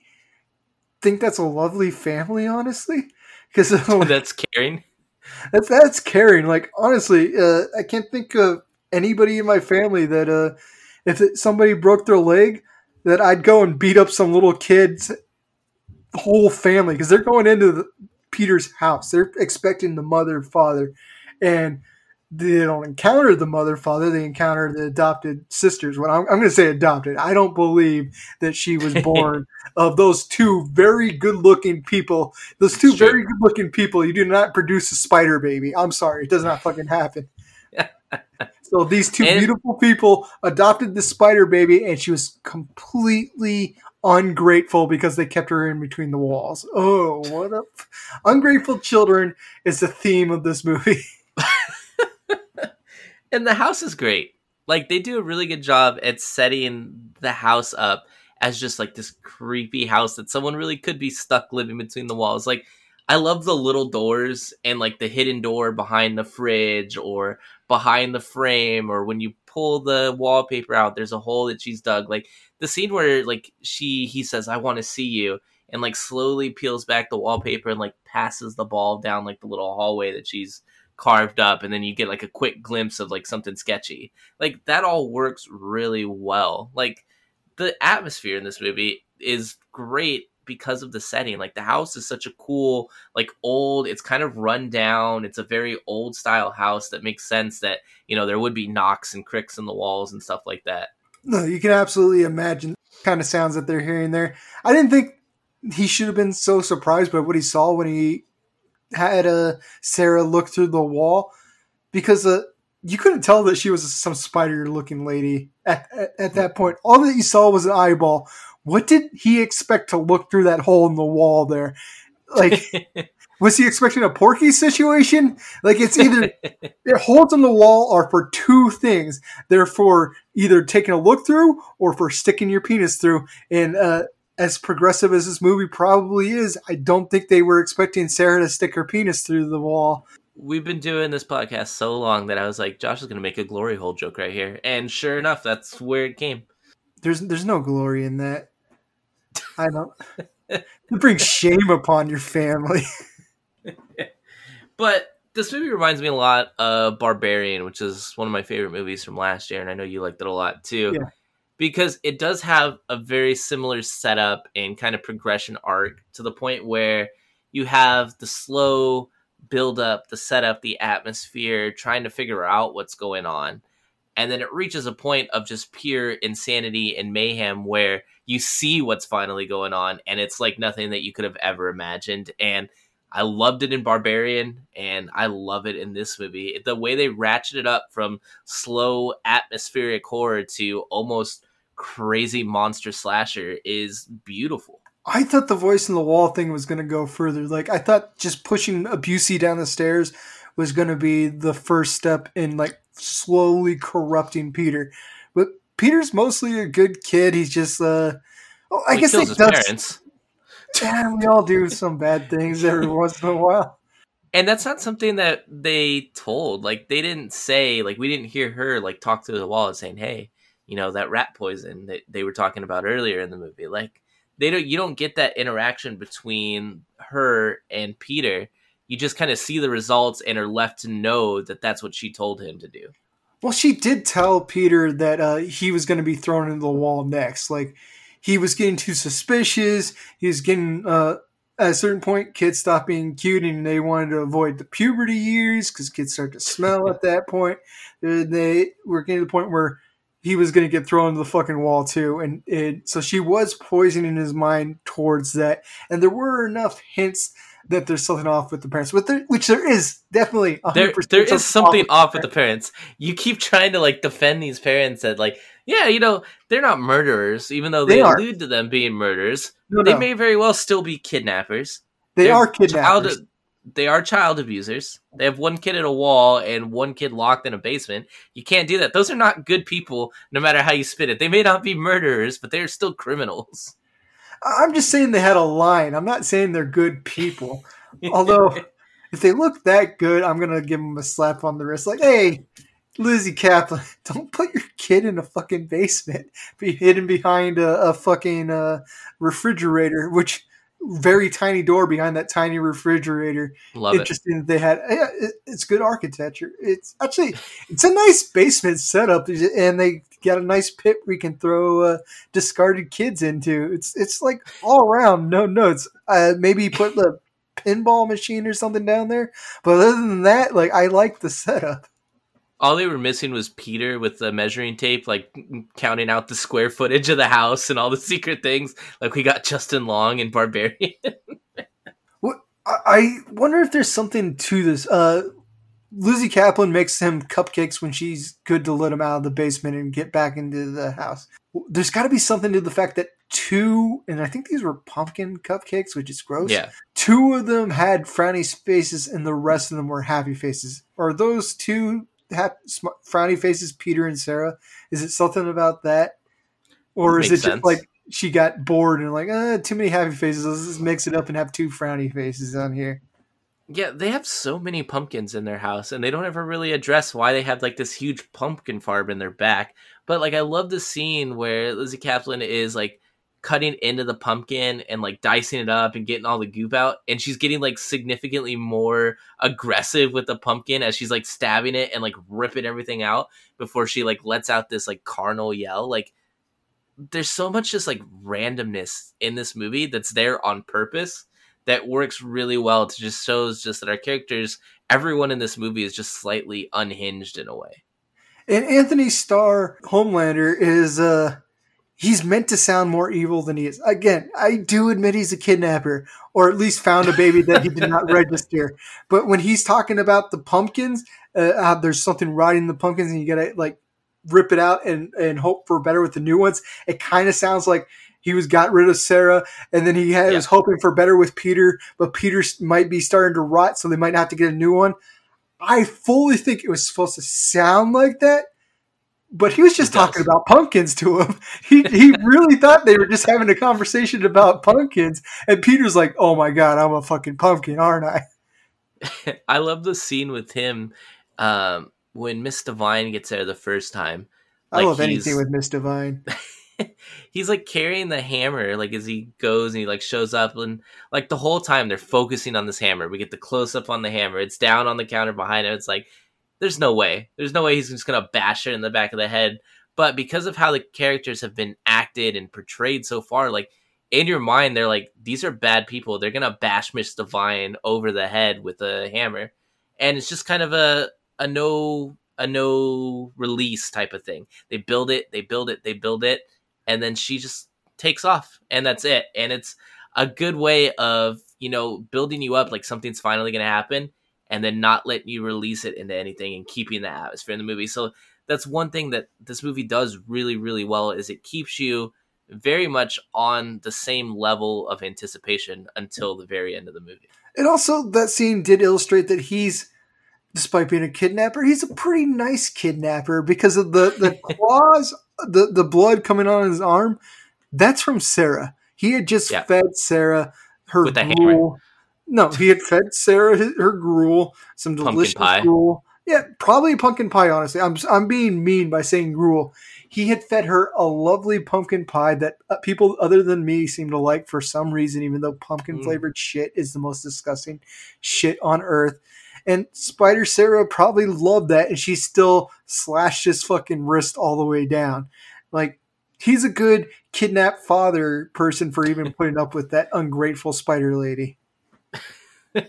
think that's a lovely family, honestly, because That's caring. That's that's caring. Like honestly, uh, I can't think of anybody in my family that uh, if it, somebody broke their leg, that I'd go and beat up some little kid's whole family because they're going into the, Peter's house. They're expecting the mother and father, and they don't encounter the mother father. They encounter the adopted sisters. Well, I'm, I'm going to say adopted. I don't believe that she was born of those two very good looking people. Those two very good looking people. You do not produce a spider baby. I'm sorry, it does not fucking happen. so these two And- beautiful people adopted the spider baby, and she was completely ungrateful because they kept her in between the walls. Oh, what a ungrateful children is the theme of this movie. And the house is great. Like they do a really good job at setting the house up as just like this creepy house that someone really could be stuck living between the walls. Like I love the little doors and like the hidden door behind the fridge or behind the frame or when you pull the wallpaper out there's a hole that she's dug. Like the scene where like she he says I want to see you and like slowly peels back the wallpaper and like passes the ball down like the little hallway that she's carved up and then you get like a quick glimpse of like something sketchy like that all works really well like the atmosphere in this movie is great because of the setting like the house is such a cool like old it's kind of run down it's a very old style house that makes sense that you know there would be knocks and cricks in the walls and stuff like that No, you can absolutely imagine kind of sounds that they're hearing there. I didn't think he should have been so surprised by what he saw when he had uh, Sarah look through the wall because uh, you couldn't tell that she was some spider looking lady at, at, at that point. All that you saw was an eyeball. What did he expect to look through that hole in the wall there? Like, was he expecting a Porky situation? Like, it's either it holes in the wall are for two things. They're for either taking a look through or for sticking your penis through. And uh, as progressive as this movie probably is, I don't think they were expecting Sarah to stick her penis through the wall. we've been doing this podcast so long that i was like josh is going to make a glory hole joke right here and sure enough that's where it came There's there's no glory in that. I don't. It brings shame upon your family. But this movie reminds me a lot of Barbarian, which is one of my favorite movies from last year, and I know you liked it a lot too. Yeah. Because it does have a very similar setup and kind of progression arc to the point where you have the slow build up, the setup, the atmosphere, trying to figure out what's going on. And then it reaches a point of just pure insanity and mayhem where you see what's finally going on, and it's like nothing that you could have ever imagined. And I loved it in Barbarian, and I love it in this movie. The way they ratchet it up from slow atmospheric horror to almost crazy monster slasher is beautiful. I thought the voice in the wall thing was going to go further. Like I thought just pushing Abusey down the stairs was going to be the first step in like slowly corrupting Peter. But Peter's mostly a good kid. He's just uh oh, I He guess his does. parents. Yeah, we all do some bad things every once in a while. And that's not something that they told. Like they didn't say, like we didn't hear her like talk to the wall and saying, "Hey, you know that rat poison that they were talking about earlier in the movie." Like they don't, you don't get that interaction between her and Peter. You just kind of see the results and are left to know that that's what she told him to do. Well, she did tell Peter that uh, he was going to be thrown into the wall next. Like he was getting too suspicious. He was getting uh, at a certain point, kids stop being cute and they wanted to avoid the puberty years because kids start to smell at that point. Uh, They were getting to the point where he was going to get thrown to the fucking wall too, and it, so she was poisoning his mind towards that. And there were enough hints that there's something off with the parents, but there, which there is definitely. 100% there there is something off with the parents. You keep trying to like defend these parents that like, yeah, you know, they're not murderers, even though they, They are. allude to them being murderers. No, They no, may very well still be kidnappers. they They're are kidnappers. Child, they are child abusers. They have one kid at a wall and one kid locked in a basement. You can't do that. Those are not good people, no matter how you spin it. They may not be murderers, but they're still criminals. I'm just saying they had a line. I'm not saying they're good people. Although, if they look that good, I'm gonna give them a slap on the wrist. Like, hey, Lizzy Caplan, don't put your kid in a fucking basement. Be hidden behind a, a fucking uh, refrigerator, which very tiny door behind that tiny refrigerator. Love it. Interesting that they had. Yeah, it, it's good architecture. It's actually it's a nice basement setup, and they got a nice pit we can throw uh, discarded kids into. It's it's like all around no notes. Uh, maybe put the pinball machine or something down there, but other than that, like I like the setup. All they were missing was Peter with the measuring tape, like counting out the square footage of the house and all the secret things. Like we got Justin Long and Barbarian. I, I wonder if there's something to this. Uh, Lizzy Caplan makes him cupcakes when she's good to let him out of the basement and get back into the house. There's got to be something to the fact that two, and I think these were pumpkin cupcakes, which is gross. yeah, Two of them had frowny faces, and the rest of them were happy faces. Are those two hap- sm- frowny faces Peter and Sarah? Is it something about that, or is it just like she got bored and like, uh, too many happy faces? Let's just mix it up and have two frowny faces on here. Yeah. They have so many pumpkins in their house, and they don't ever really address why they have like this huge pumpkin farm in their back. But like, I love the scene where Lizzy Caplan is like cutting into the pumpkin and like dicing it up and getting all the goop out, and she's getting like significantly more aggressive with the pumpkin as she's like stabbing it and like ripping everything out before she like lets out this like carnal yell. Like, there's so much just like randomness in this movie that's there on purpose that works really well to just shows just that our characters everyone in this movie is just slightly unhinged in a way And Anthony Starr, Homelander, is uh he's meant to sound more evil than he is. Again, I do admit he's a kidnapper, or at least found a baby that he did not register. But when he's talking about the pumpkins, uh, how there's something rotting the pumpkins, and you gotta like rip it out and and hope for better with the new ones. It kind of sounds like. He was got rid of Sarah, and then he had, Yeah. was hoping for better with Peter, but Peter might be starting to rot, so they might have to get a new one. I fully think it was supposed to sound like that, but he was just does. talking about pumpkins to him. He he really thought they were just having a conversation about pumpkins, and Peter's like, "Oh my god, I'm a fucking pumpkin, aren't I?" i love the scene with him um when miss Devine gets there the first time I love anything with Miss Devine. he's like carrying the hammer like as he goes and he like shows up and like the whole time they're focusing on this hammer. We get the close up on the hammer. It's down on the counter behind him. It's like there's no way. There's no way he's just gonna bash it in the back of the head. But because of how the characters have been acted and portrayed so far like in your mind they're like these are bad people. They're gonna bash miss Devine over the head with a hammer. And it's just kind of a a no a no release type of thing. They build it. They build it. They build it and then she just takes off and that's it. And it's a good way of you know building you up like something's finally going to happen and then not letting you release it into anything and keeping the atmosphere in the movie. So that's one thing that this movie does really really well is it keeps you very much on the same level of anticipation until the very end of the movie. And also, that scene did illustrate that he's, despite being a kidnapper, he's a pretty nice kidnapper because of the the claws, the the blood coming on his arm. That's from Sarah. He had just Yeah. fed Sarah her With gruel. No, he had fed Sarah his- her gruel, some delicious gruel. Yeah, probably pumpkin pie. Honestly, I'm I'm being mean by saying gruel. He had fed her a lovely pumpkin pie that uh, people other than me seem to like for some reason, even though pumpkin Mm. flavored shit is the most disgusting shit on earth. And Spider Sarah probably loved that, and she still slashed his fucking wrist all the way down. Like he's a good kidnapped father person for even putting up with that ungrateful spider lady.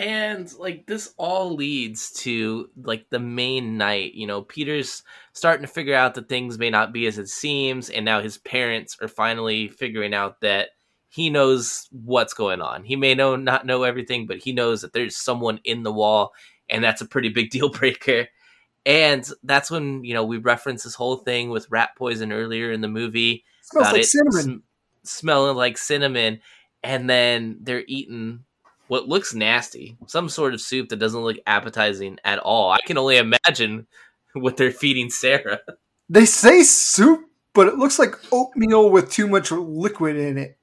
and like this all leads to like the main night you know peter's starting to figure out that things may not be as it seems and now his parents are finally figuring out that he knows what's going on he may know not know everything but he knows that there's someone in the wall and that's a pretty big deal breaker and that's when you know we reference this whole thing with rat poison earlier in the movie Smells about like it cinnamon. sm- smelling like cinnamon and then they're eating what looks nasty, some sort of soup that doesn't look appetizing at all. I can only imagine what they're feeding Sarah. They say soup, but it looks like oatmeal with too much liquid in it.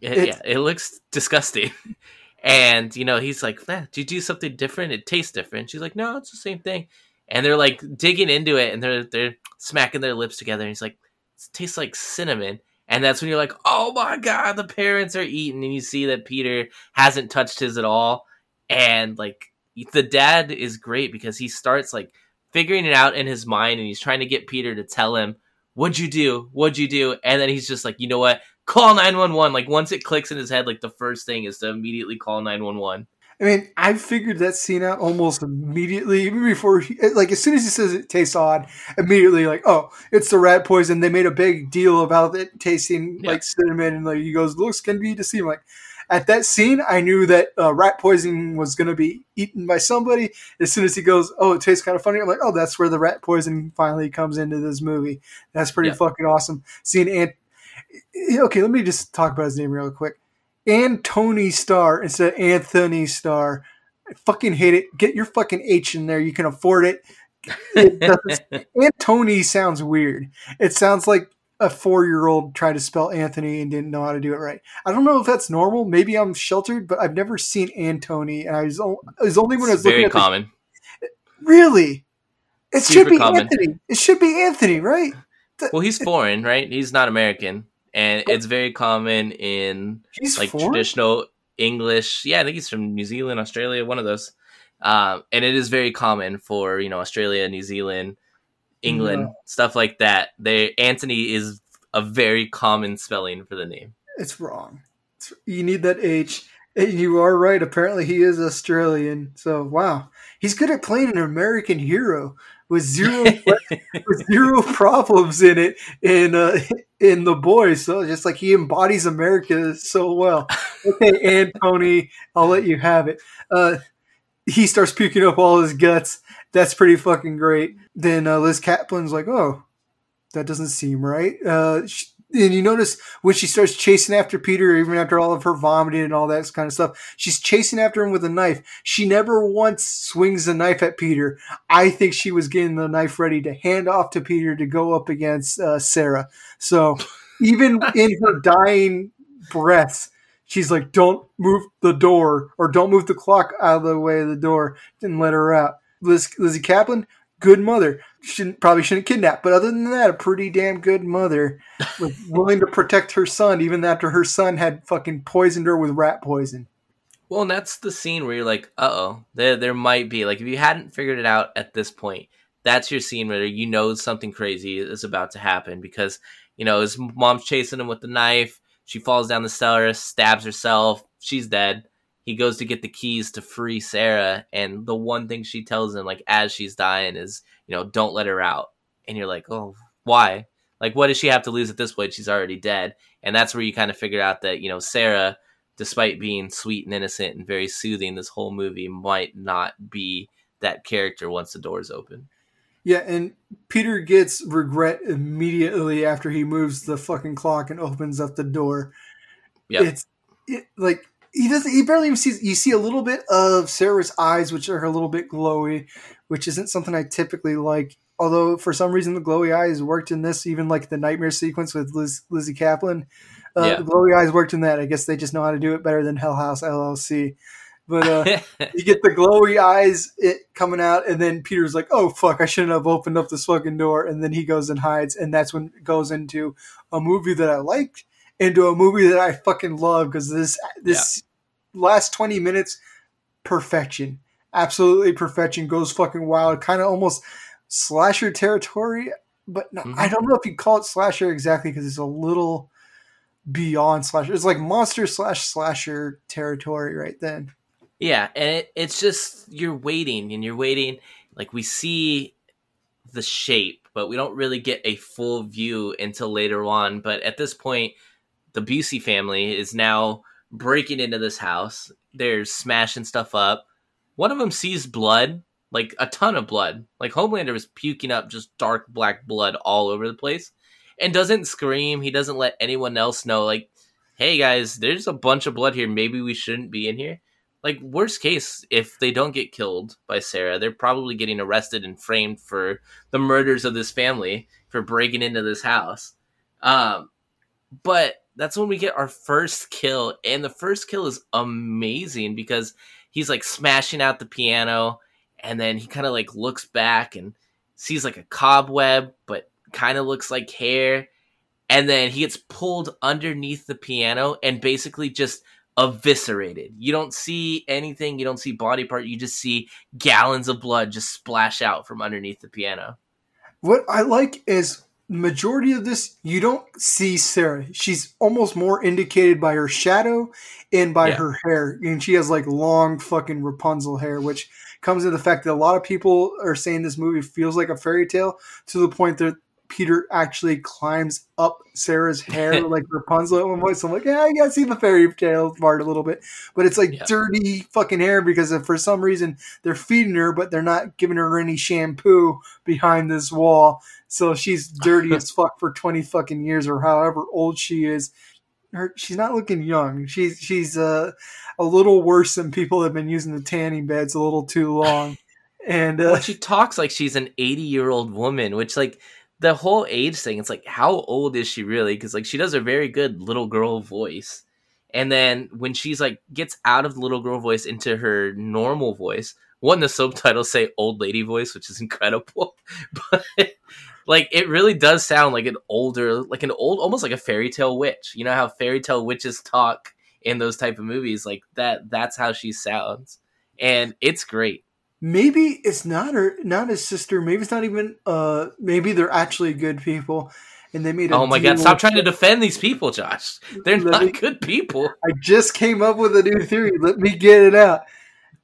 Yeah, It's- yeah, it looks disgusting. And you know, he's like, "Nah, "Did you do something different? It tastes different." She's like, "No, it's the same thing." And they're like digging into it, and they're they're smacking their lips together. And he's like, "It tastes like cinnamon." And that's when you're like, "Oh my god, the parents are eating!" And you see that Peter hasn't touched his at all, and like the dad is great because he starts like figuring it out in his mind, and he's trying to get Peter to tell him, "What'd you do? What'd you do?" And then he's just like, "You know what? Call 911 like once it clicks in his head like the first thing is to immediately call 911 I mean, I figured that scene out almost immediately, even before, he, like, as soon as he says it tastes odd, immediately, like, oh, it's the rat poison. They made a big deal about it tasting Yeah. like cinnamon, and like he goes, looks can be deceiving. Like, at that scene, I knew that uh, rat poison was going to be eaten by somebody. As soon as he goes, oh, it tastes kind of funny, I'm like, oh, that's where the rat poison finally comes into this movie. That's pretty Yeah. fucking awesome. Seeing Ant. Okay, let me just talk about his name real quick. Antony Starr instead of Anthony Starr. I fucking hate it. Get your fucking H in there. You can afford it. it Antony sounds weird. It sounds like a four year old tried to spell Anthony and didn't know how to do it right. I don't know if that's normal. Maybe I'm sheltered, but I've never seen Antony. And I was, o- it was only when I it's was looking very at the- common really. It Super should be common. Anthony. It should be Anthony, right? well he's foreign right he's not american and it's very common in He's like foreign? traditional english yeah i think he's from new zealand australia one of those um, and it is very common for you know australia new zealand england No. stuff like that they anthony is a very common spelling for the name It's wrong. It's, you need that H. And you are right. Apparently, he is Australian. So, wow, he's good at playing an American hero with zero with zero problems in it in uh, in the boys. So, just like he embodies America so well. Okay, Antony, I'll let you have it. Uh, he starts puking up all his guts. That's pretty fucking great. Then uh, Liz Caplan's like, "Oh, that doesn't seem right." Uh, sh- and you notice when she starts chasing after Peter, even after all of her vomiting and all that kind of stuff, she's chasing after him with a knife. She never once swings the knife at Peter. I think she was getting the knife ready to hand off to Peter to go up against uh, Sarah. So even in her dying breaths, she's like, "Don't move the door, or don't move the clock out of the way of the door, and let her out." Liz, Lizzy Caplan, good mother. Shouldn't probably shouldn't kidnap, but other than that, a pretty damn good mother, was willing to protect her son even after her son had fucking poisoned her with rat poison. Well, and that's the scene where you're like, uh oh, there there might be like if you hadn't figured it out at this point, that's your scene where you know something crazy is about to happen because you know his mom's chasing him with the knife. She falls down the cellar, stabs herself. She's dead. He goes to get the keys to free Sarah, and the one thing she tells him, like as she's dying, is you know don't let her out. And you're like, oh, why? Like, what does she have to lose at this point? She's already dead. And that's where you kind of figure out that you know Sarah despite being sweet and innocent and very soothing, this whole movie might not be that character once the doors open. Yeah, and Peter gets regret immediately after he moves the fucking clock and opens up the door. Yeah, It's it, like he doesn't. He barely even sees. You see a little bit of Sarah's eyes, which are a little bit glowy, which isn't something I typically like. Although for some reason the glowy eyes worked in this, even like the nightmare sequence with Liz, Lizzy Caplan. Uh, Yeah. The glowy eyes worked in that. I guess they just know how to do it better than Hell House LLC. But uh, you get the glowy eyes it coming out, and then Peter's like, "Oh fuck, I shouldn't have opened up this fucking door." And then he goes and hides, and that's when it goes into a movie that I liked, into a movie that I fucking love because this this last twenty minutes, perfection, absolutely perfection, goes fucking wild, kind of almost slasher territory. but no, Mhm. I don't know if you call it slasher exactly because it's a little beyond slasher. It's like monster slash slasher territory right then. Yeah, and it, it's just you're waiting and you're waiting. Like we see the shape, but we don't really get a full view until later on. But at this point, the Busey family is now breaking into this house. They're smashing stuff up. One of them sees blood, like a ton of blood. Like Homelander was puking up just dark black blood all over the place and doesn't scream. He doesn't let anyone else know, like, hey guys, there's a bunch of blood here. Maybe we shouldn't be in here like worst case if they don't get killed by sarah they're probably getting arrested and framed for the murders of this family for breaking into this house um but that's when we get our first kill and the first kill is amazing because he's like smashing out the piano and then he kind of like looks back and sees like a cobweb but kind of looks like hair and then he gets pulled underneath the piano and basically just eviscerated. You don't see anything, you don't see body part, you just see gallons of blood just splash out from underneath the piano. What I like is majority of this you don't see Sarah. She's almost more indicated by her shadow and by Yeah. her hair, and she has like long fucking Rapunzel hair, which comes into the fact that a lot of people are saying this movie feels like a fairy tale to the point that Peter actually climbs up Sarah's hair like Rapunzel at one point. So I'm like, yeah, I gotta see the fairy tale part a little bit, but it's like Yeah. dirty fucking hair because if for some reason they're feeding her, but they're not giving her any shampoo behind this wall. So she's dirty as fuck for 20 fucking years or however old she is. Her, she's not looking young. She's she's uh, a little worse than people that have been using the tanning beds a little too long. And uh, Well, she talks like she's an 80 year old woman, which, like, the whole age thing, it's like, how old is she really? Because, like, she does a very good little girl voice. And then when she's like, gets out of the little girl voice into her normal voice, one, the subtitles say old lady voice, which is incredible. But, like, it really does sound like an older, like an old, almost like a fairy tale witch. You know how fairy tale witches talk in those type of movies? Like, that, that's how she sounds. And it's great. Maybe it's not her, not his sister. Maybe it's not even. Uh, maybe they're actually good people, and they made. A Oh my god, stop trying to defend these people, Josh. They're Let not me- good people. I just came up with a new theory. Let me get it out.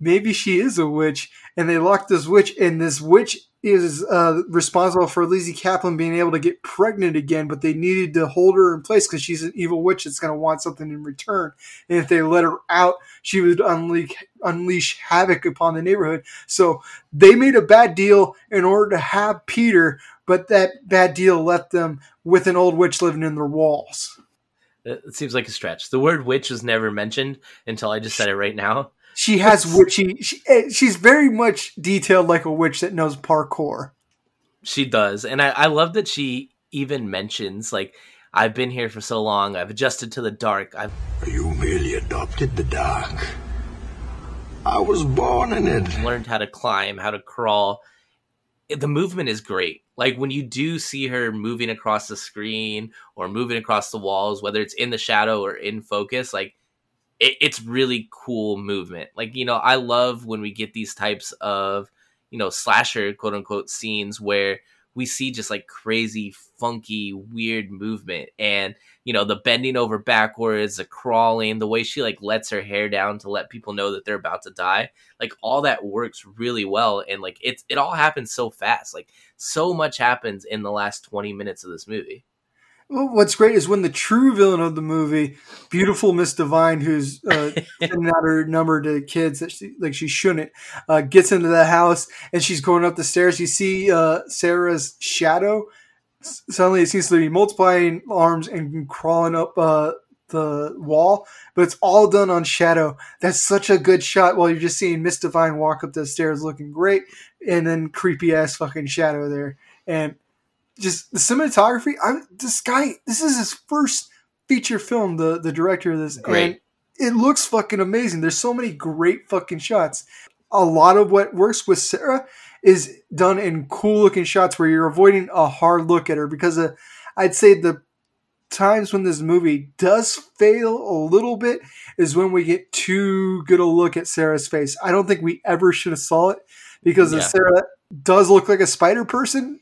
Maybe she is a witch, and they locked this witch, and this witch is uh, responsible for Lizzy Caplan being able to get pregnant again, but they needed to hold her in place because she's an evil witch that's going to want something in return. And if they let her out, she would unleash, unleash havoc upon the neighborhood. So they made a bad deal in order to have Peter, but that bad deal left them with an old witch living in their walls. It seems like a stretch. The word witch was never mentioned until I just said it right now. She has witchy. She, eh, she's very much detailed like a witch that knows parkour. She does. And I, I love that she even mentions, like, I've been here for so long, I've adjusted to the dark, I've You merely adopted the dark. I was born in it. learned how to climb, how to crawl. The movement is great. Like when you do see her moving across the screen or moving across the walls, whether it's in the shadow or in focus, like it, it's really cool movement. Like, you know, I love when we get these types of, you know, slasher quote unquote scenes where we see just like crazy, funky, weird movement. And, you know, the bending over backwards, the crawling, the way she like lets her hair down to let people know that they're about to die like all that works really well. And like it's it all happens so fast. Like so much happens in the last 20 minutes of this movie what's great is when the true villain of the movie, beautiful Miss Devine, who's uh, sending out her number to kids that she, like she shouldn't, uh, gets into the house and she's going up the stairs. You see uh, Sarah's shadow. S- Suddenly, it seems to be multiplying arms and crawling up uh, the wall, but it's all done on shadow. That's such a good shot. While you're just seeing Miss Devine walk up the stairs, looking great, and then creepy ass fucking shadow there, and just the cinematography. I this guy, this is his first feature film. The the director of this, Great. it looks fucking amazing. There's so many great fucking shots. A lot of what works with Sarah is done in cool looking shots where you're avoiding a hard look at her because uh, I'd say the times when this movie does fail a little bit is when we get too good a look at Sarah's face. I don't think we ever should have saw it because Yeah. Sarah does look like a spider person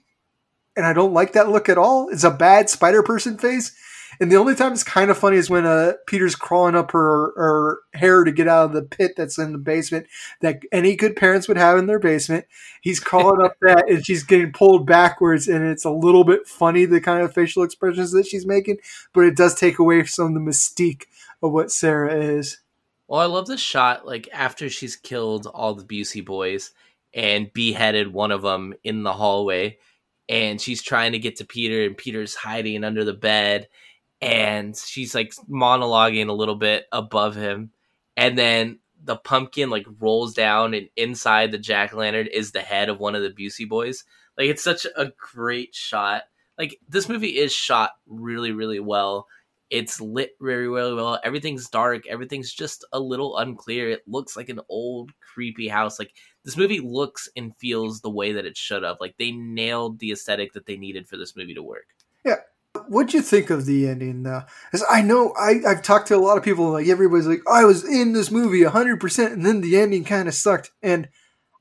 and I don't like that look at all. It's a bad Spider Person face. And the only time it's kind of funny is when uh, Peter's crawling up her, her hair to get out of the pit that's in the basement that any good parents would have in their basement. He's crawling up that and she's getting pulled backwards, and it's a little bit funny the kind of facial expressions that she's making, but it does take away some of the mystique of what Sarah is. Well, I love the shot like after she's killed all the Busey boys and beheaded one of them in the hallway, and she's trying to get to Peter, and Peter's hiding under the bed, and she's like monologuing a little bit above him, and then the pumpkin like rolls down, and inside the jack o' lantern is the head of one of the Busey boys. Like it's such a great shot. Like this movie is shot really, really well it's lit very well. well. Everything's dark. Everything's just a little unclear. It looks like an old, creepy house. Like this movie looks and feels the way that it should have. Like they nailed the aesthetic that they needed for this movie to work. Yeah. What'd you think of the ending though? Because I know I, I've talked to a lot of people, like everybody's like, I was in this movie 100%, and then the ending kind of sucked. And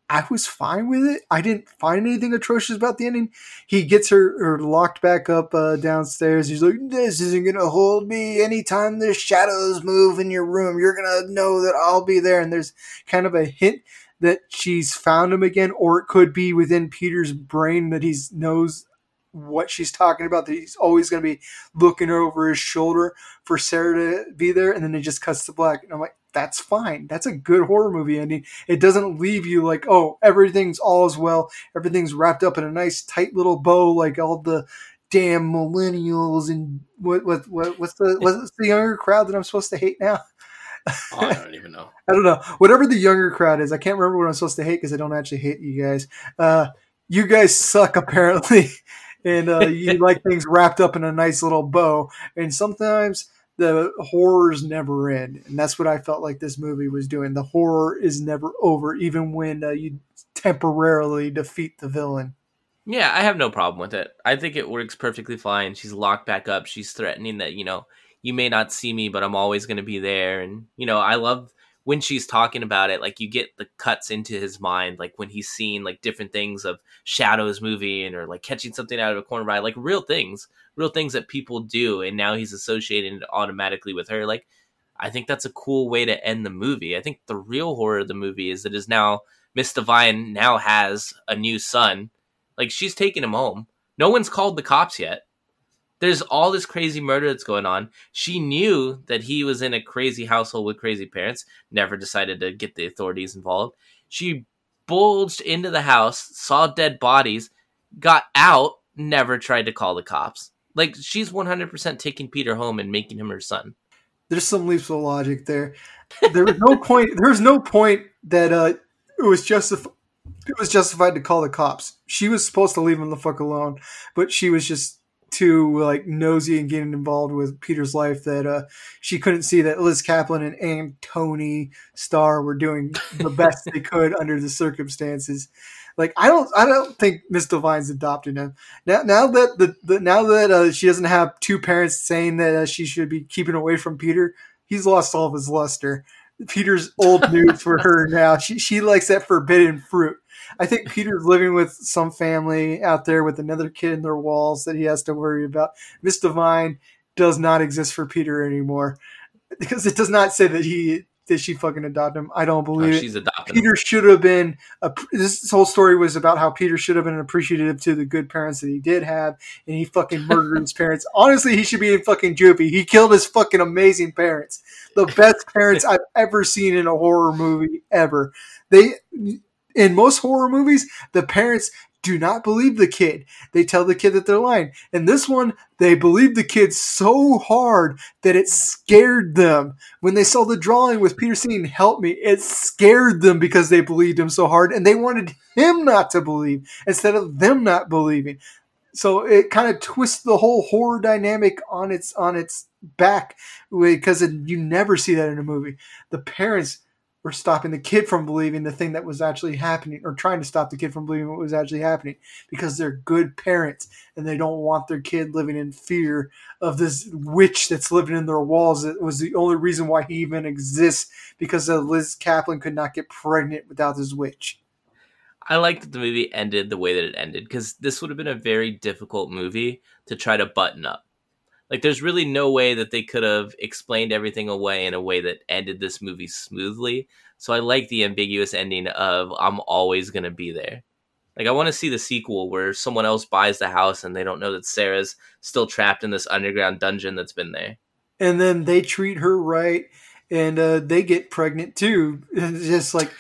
I was fine with it. I didn't find anything atrocious about the ending. He gets her, her locked back up uh, downstairs. He's like, "This isn't gonna hold me. Anytime the shadows move in your room, you're gonna know that I'll be there." And there's kind of a hint that she's found him again, or it could be within Peter's brain that he knows what she's talking about. That he's always gonna be looking over his shoulder for Sarah to be there, and then it just cuts to black. And I'm like, that's fine. That's a good horror movie ending. It doesn't leave you like, oh, everything's all as well. Everything's wrapped up in a nice tight little bow, like all the damn millennials and what what, what what's the what's the younger crowd that I'm supposed to hate now? Oh, I don't even know. I don't know. Whatever the younger crowd is, I can't remember what I'm supposed to hate because I don't actually hate you guys. Uh, you guys suck apparently, and uh, you like things wrapped up in a nice little bow. And sometimes the horrors never end, and that's what I felt like this movie was doing. The horror is never over, even when uh, you temporarily defeat the villain. Yeah, I have no problem with it. I think it works perfectly fine. She's locked back up. She's threatening that you know you may not see me, but I'm always going to be there. And you know, I love when she's talking about it. Like you get the cuts into his mind, like when he's seeing like different things of shadows moving or like catching something out of a corner by like real things real things that people do, and now he's associating it automatically with her. Like, I think that's a cool way to end the movie. I think the real horror of the movie is that is now Miss Devine now has a new son. Like she's taking him home. No one's called the cops yet. There's all this crazy murder that's going on. She knew that he was in a crazy household with crazy parents, never decided to get the authorities involved. She bulged into the house, saw dead bodies, got out, never tried to call the cops. Like she's 100% taking Peter home and making him her son. There's some leaps of logic there. There was no point. There was no point that uh, it was justified. It was justified to call the cops. She was supposed to leave him the fuck alone, but she was just too like nosy and getting involved with Peter's life that uh, she couldn't see that Liz Caplan and Antony Starr were doing the best they could under the circumstances. Like I don't I don't think Miss Devine's adopted him. Now now that the, the now that uh, she doesn't have two parents saying that uh, she should be keeping away from Peter, he's lost all of his luster. Peter's old news for her now. She she likes that forbidden fruit. I think Peter's living with some family out there with another kid in their walls that he has to worry about. Miss Devine does not exist for Peter anymore because it does not say that he did she fucking adopt him? I don't believe oh, she's adopted. Peter should have been. A, this whole story was about how Peter should have been appreciative to the good parents that he did have, and he fucking murdered his parents. Honestly, he should be in fucking juvie. He killed his fucking amazing parents, the best parents I've ever seen in a horror movie ever. They in most horror movies, the parents do not believe the kid. They tell the kid that they're lying. And this one, they believed the kid so hard that it scared them. When they saw the drawing with Peter saying, Help me, it scared them because they believed him so hard and they wanted him not to believe instead of them not believing. So it kind of twists the whole horror dynamic on its on its back because you never see that in a movie. The parents were stopping the kid from believing the thing that was actually happening or trying to stop the kid from believing what was actually happening because they're good parents and they don't want their kid living in fear of this witch that's living in their walls that was the only reason why he even exists because Liz Caplan could not get pregnant without this witch. I like that the movie ended the way that it ended because this would have been a very difficult movie to try to button up. Like, there's really no way that they could have explained everything away in a way that ended this movie smoothly. So I like the ambiguous ending of I'm always going to be there. Like, I want to see the sequel where someone else buys the house and they don't know that Sarah's still trapped in this underground dungeon that's been there. And then they treat her right and uh, they get pregnant too. It's just like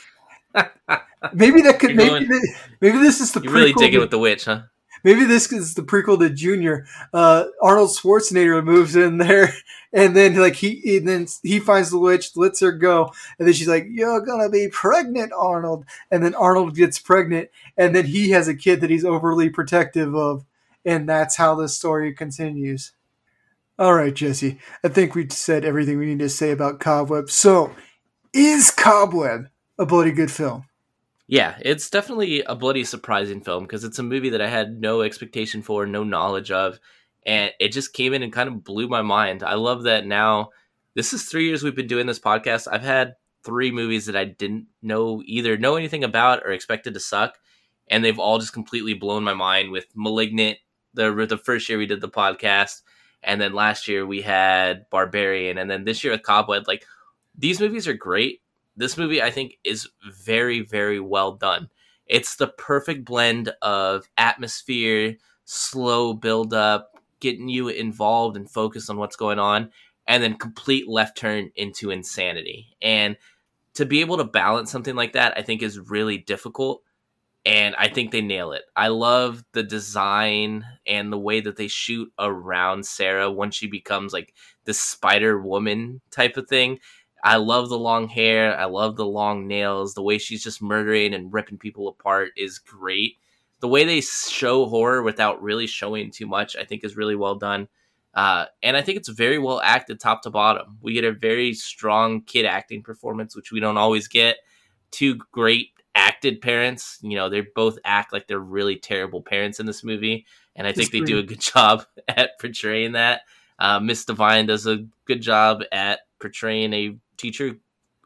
maybe that could maybe going- maybe this is the You're really digging to- with the witch, huh? Maybe this is the prequel to Junior. Uh, Arnold Schwarzenegger moves in there, and then like he and then he finds the witch, lets her go, and then she's like, "You're gonna be pregnant, Arnold." And then Arnold gets pregnant, and then he has a kid that he's overly protective of, and that's how the story continues. All right, Jesse. I think we said everything we need to say about Cobweb. So, is Cobweb a bloody good film? Yeah, it's definitely a bloody surprising film because it's a movie that I had no expectation for, no knowledge of, and it just came in and kind of blew my mind. I love that now. This is three years we've been doing this podcast. I've had three movies that I didn't know either know anything about or expected to suck, and they've all just completely blown my mind. With *Malignant*, the the first year we did the podcast, and then last year we had *Barbarian*, and then this year with *Cobweb*. Like these movies are great this movie I think is very very well done. It's the perfect blend of atmosphere, slow build up, getting you involved and focused on what's going on, and then complete left turn into insanity. And to be able to balance something like that, I think is really difficult. And I think they nail it. I love the design and the way that they shoot around Sarah when she becomes like the Spider Woman type of thing. I love the long hair. I love the long nails. The way she's just murdering and ripping people apart is great. The way they show horror without really showing too much, I think, is really well done. Uh, and I think it's very well acted top to bottom. We get a very strong kid acting performance, which we don't always get. Two great acted parents. You know, they both act like they're really terrible parents in this movie. And I think they do a good job at portraying that. Uh, Miss Devine does a good job at portraying a teacher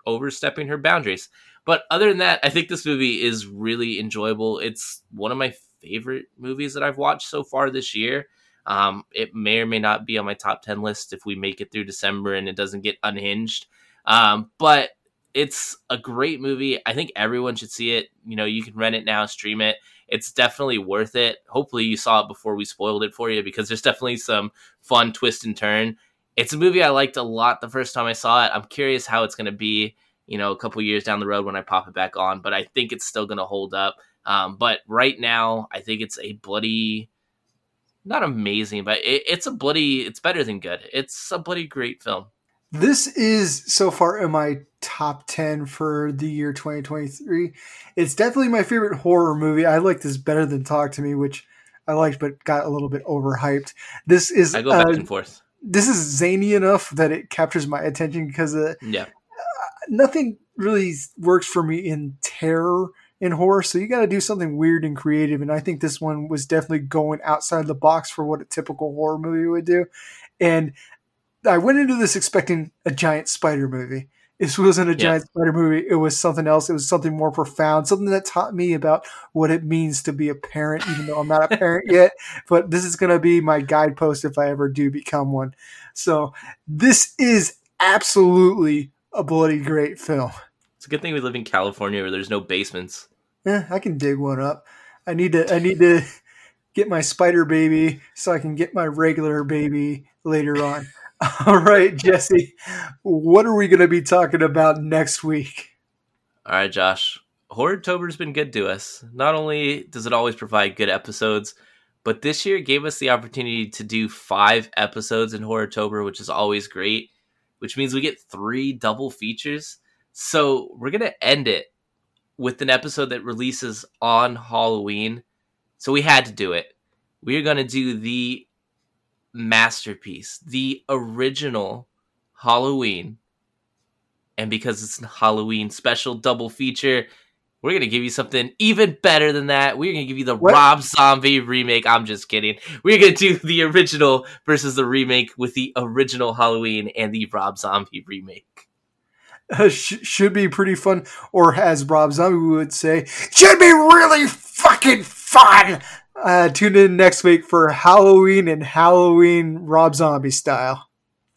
overstepping her boundaries. But other than that, I think this movie is really enjoyable. It's one of my favorite movies that I've watched so far this year. Um, it may or may not be on my top 10 list if we make it through December and it doesn't get unhinged. Um, but it's a great movie. I think everyone should see it. You know, you can rent it now, stream it. It's definitely worth it. Hopefully, you saw it before we spoiled it for you because there's definitely some fun twist and turn. It's a movie I liked a lot the first time I saw it. I'm curious how it's going to be, you know, a couple years down the road when I pop it back on, but I think it's still going to hold up. Um, but right now, I think it's a bloody, not amazing, but it, it's a bloody, it's better than good. It's a bloody great film. This is so far in my top 10 for the year 2023. It's definitely my favorite horror movie. I like this better than Talk to Me, which I liked but got a little bit overhyped. This is I go back uh, and forth. This is zany enough that it captures my attention because uh, Yeah. nothing really works for me in terror in horror. So you got to do something weird and creative. And I think this one was definitely going outside the box for what a typical horror movie would do. And I went into this expecting a giant spider movie. This wasn't a Yeah. giant spider movie. It was something else. It was something more profound, something that taught me about what it means to be a parent, even though I'm not a parent yet. But this is going to be my guidepost if I ever do become one. So this is absolutely a bloody great film. It's a good thing we live in California where there's no basements. Eh, I can dig one up. I need to. I need to get my spider baby so I can get my regular baby later on. All right, Jesse. What are we going to be talking about next week? All right, Josh. Horrortober's been good to us. Not only does it always provide good episodes, but this year gave us the opportunity to do five episodes in Horrortober, which is always great, which means we get three double features. So we're going to end it with an episode that releases on Halloween. So we had to do it. We are going to do the masterpiece, the original Halloween. And because it's a Halloween special double feature, we're going to give you something even better than that. We're going to give you the What? Rob Zombie remake. I'm just kidding. We're going to do the original versus the remake with the original Halloween and the Rob Zombie remake. uh, sh- should be pretty fun, or as Rob Zombie would say, should be really fucking fun. Uh, tune in next week for Halloween and Halloween Rob Zombie style.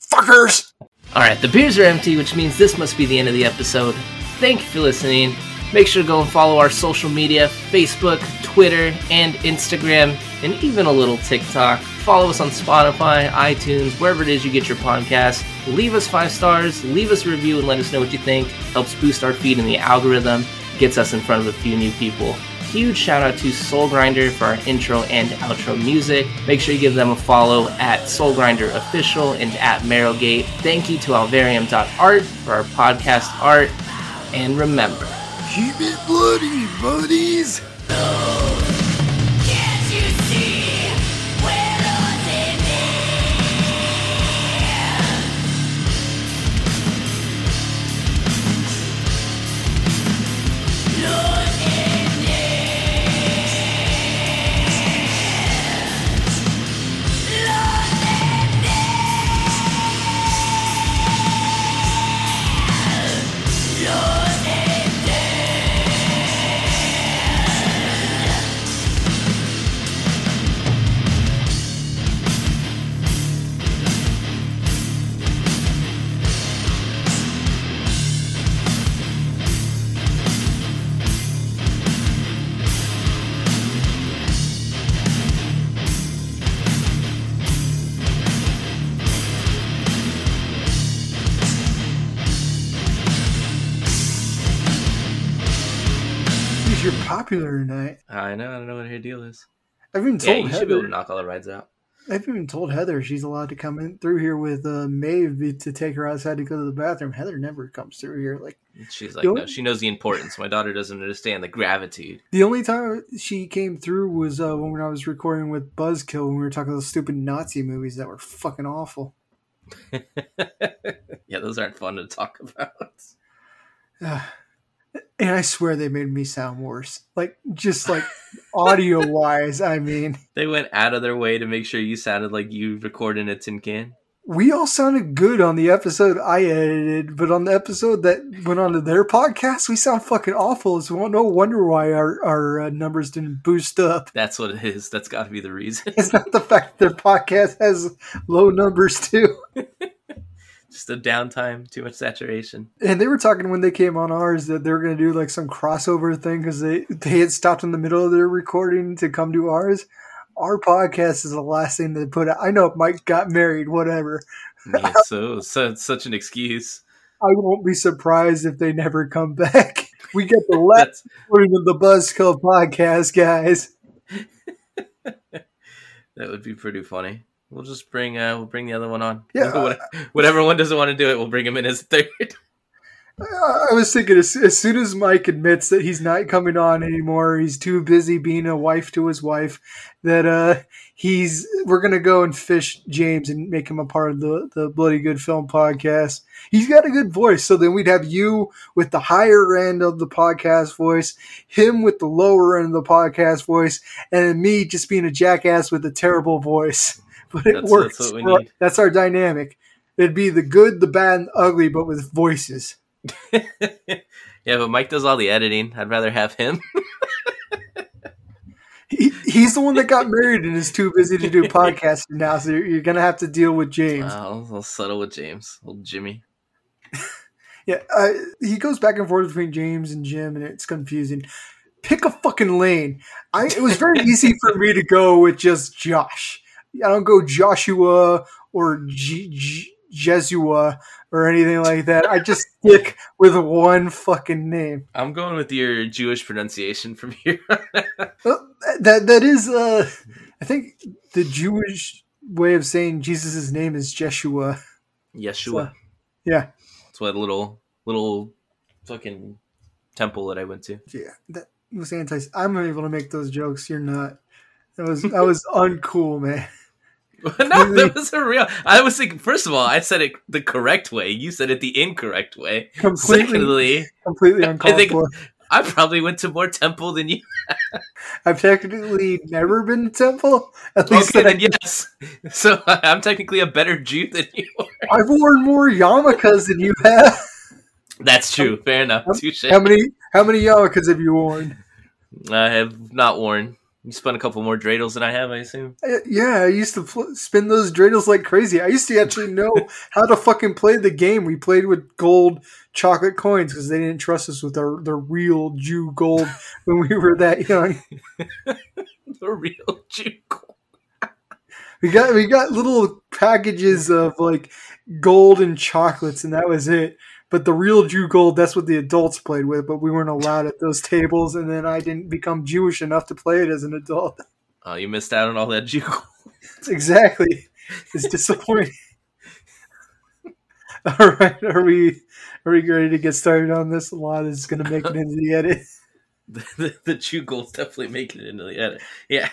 Fuckers! All right, the beers are empty, which means this must be the end of the episode. Thank you for listening. Make sure to go and follow our social media Facebook, Twitter, and Instagram, and even a little TikTok. Follow us on Spotify, iTunes, wherever it is you get your podcast. Leave us five stars, leave us a review, and let us know what you think. Helps boost our feed in the algorithm, gets us in front of a few new people. Huge shout out to Soul Grinder for our intro and outro music. Make sure you give them a follow at Soul Grinder Official and at Marrowgate. Thank you to Alvarium.art for our podcast art. And remember, Keep it bloody, buddies. Geez, you're popular tonight. I know, I don't know what her deal is. I've even Yeah, told you should be able to Heather. knock all the rides out. I've even told Heather she's allowed to come in through here with uh, Maeve to take her outside to go to the bathroom. Heather never comes through here. Like She's like, no, she knows the importance. My daughter doesn't understand the gravitude. the only time she came through was uh, when I was recording with Buzzkill when we were talking those stupid Nazi movies that were fucking awful. yeah, those aren't fun to talk about. And I swear they made me sound worse. Like just like audio wise, I mean. They went out of their way to make sure you sounded like you recorded in a tin can. We all sounded good on the episode I edited, but on the episode that went on to their podcast, we sound fucking awful. It's no wonder why our, our uh, numbers didn't boost up. That's what it is. That's got to be the reason. It's not the fact that their podcast has low numbers too. Just a downtime, too much saturation. And they were talking when they came on ours that they were going to do like some crossover thing because they, they had stopped in the middle of their recording to come to ours. Our podcast is the last thing they put out. I know Mike got married, whatever. Yeah, so, so such an excuse. I won't be surprised if they never come back. We get the last recording of the Buzzkill podcast, guys. that would be pretty funny. We'll just bring uh we'll bring the other one on. Yeah. What- whatever one doesn't want to do it, we'll bring him in as third. I was thinking as, as soon as Mike admits that he's not coming on anymore, he's too busy being a wife to his wife, that uh he's we're gonna go and fish James and make him a part of the the Bloody Good Film podcast. He's got a good voice, so then we'd have you with the higher end of the podcast voice, him with the lower end of the podcast voice, and then me just being a jackass with a terrible voice. But it That's- works. that's what we need. That's our dynamic. It'd be the good, the bad, and the ugly, but with voices. yeah, but Mike does all the editing. I'd rather have him. He, he's the one that got married and is too busy to do podcasting now, so you're, you're gonna have to deal with James. I'll, I'll settle with James, old Jimmy. Yeah, uh, he goes back and forth between James and Jim, and it's confusing. Pick a fucking lane. I it was very easy for me to go with just Josh. I don't go Joshua or G- G- Jesua or anything like that. I just stick with one fucking name. I'm going with your Jewish pronunciation from here. That that is, uh, I think the Jewish way of saying Jesus' name is Jeshua. Yeshua. Yeah, That's what little little fucking temple that I went to. yeah. That was anti. I'm able to make those jokes. You're not. That was that was uncool, man. no, that was a real. I was thinking. First of all, I said it the correct way. You said it the incorrect way. Completely, Secondly, completely uncalled I think- for. I probably went to more temple than you. I've technically never been to temple. At least Okay, that I, yes. So I'm technically a better Jew than you are. I've worn more yarmulkes than you have. That's true. Fair enough. How many how many yarmulkes have you worn? I have not worn. You spun a couple more dreidels than I have, I assume. Uh, Yeah, I used to fl- spin those dreidels like crazy. I used to actually know how to fucking play the game. We played with gold chocolate coins because they didn't trust us with our the real Jew gold when we were that young. The real Jew. Gold. we got we got little packages of like gold and chocolates, and that was it. But the real Jew gold, that's what the adults played with, but we weren't allowed at those tables. And then I didn't become Jewish enough to play it as an adult. Oh, you missed out on all that Jew. Gold. exactly. It's disappointing. All right, are we are we ready to get started on this? A lot is going to make it into the edit. the, the, the Jew gold's definitely making it into the edit. Yeah.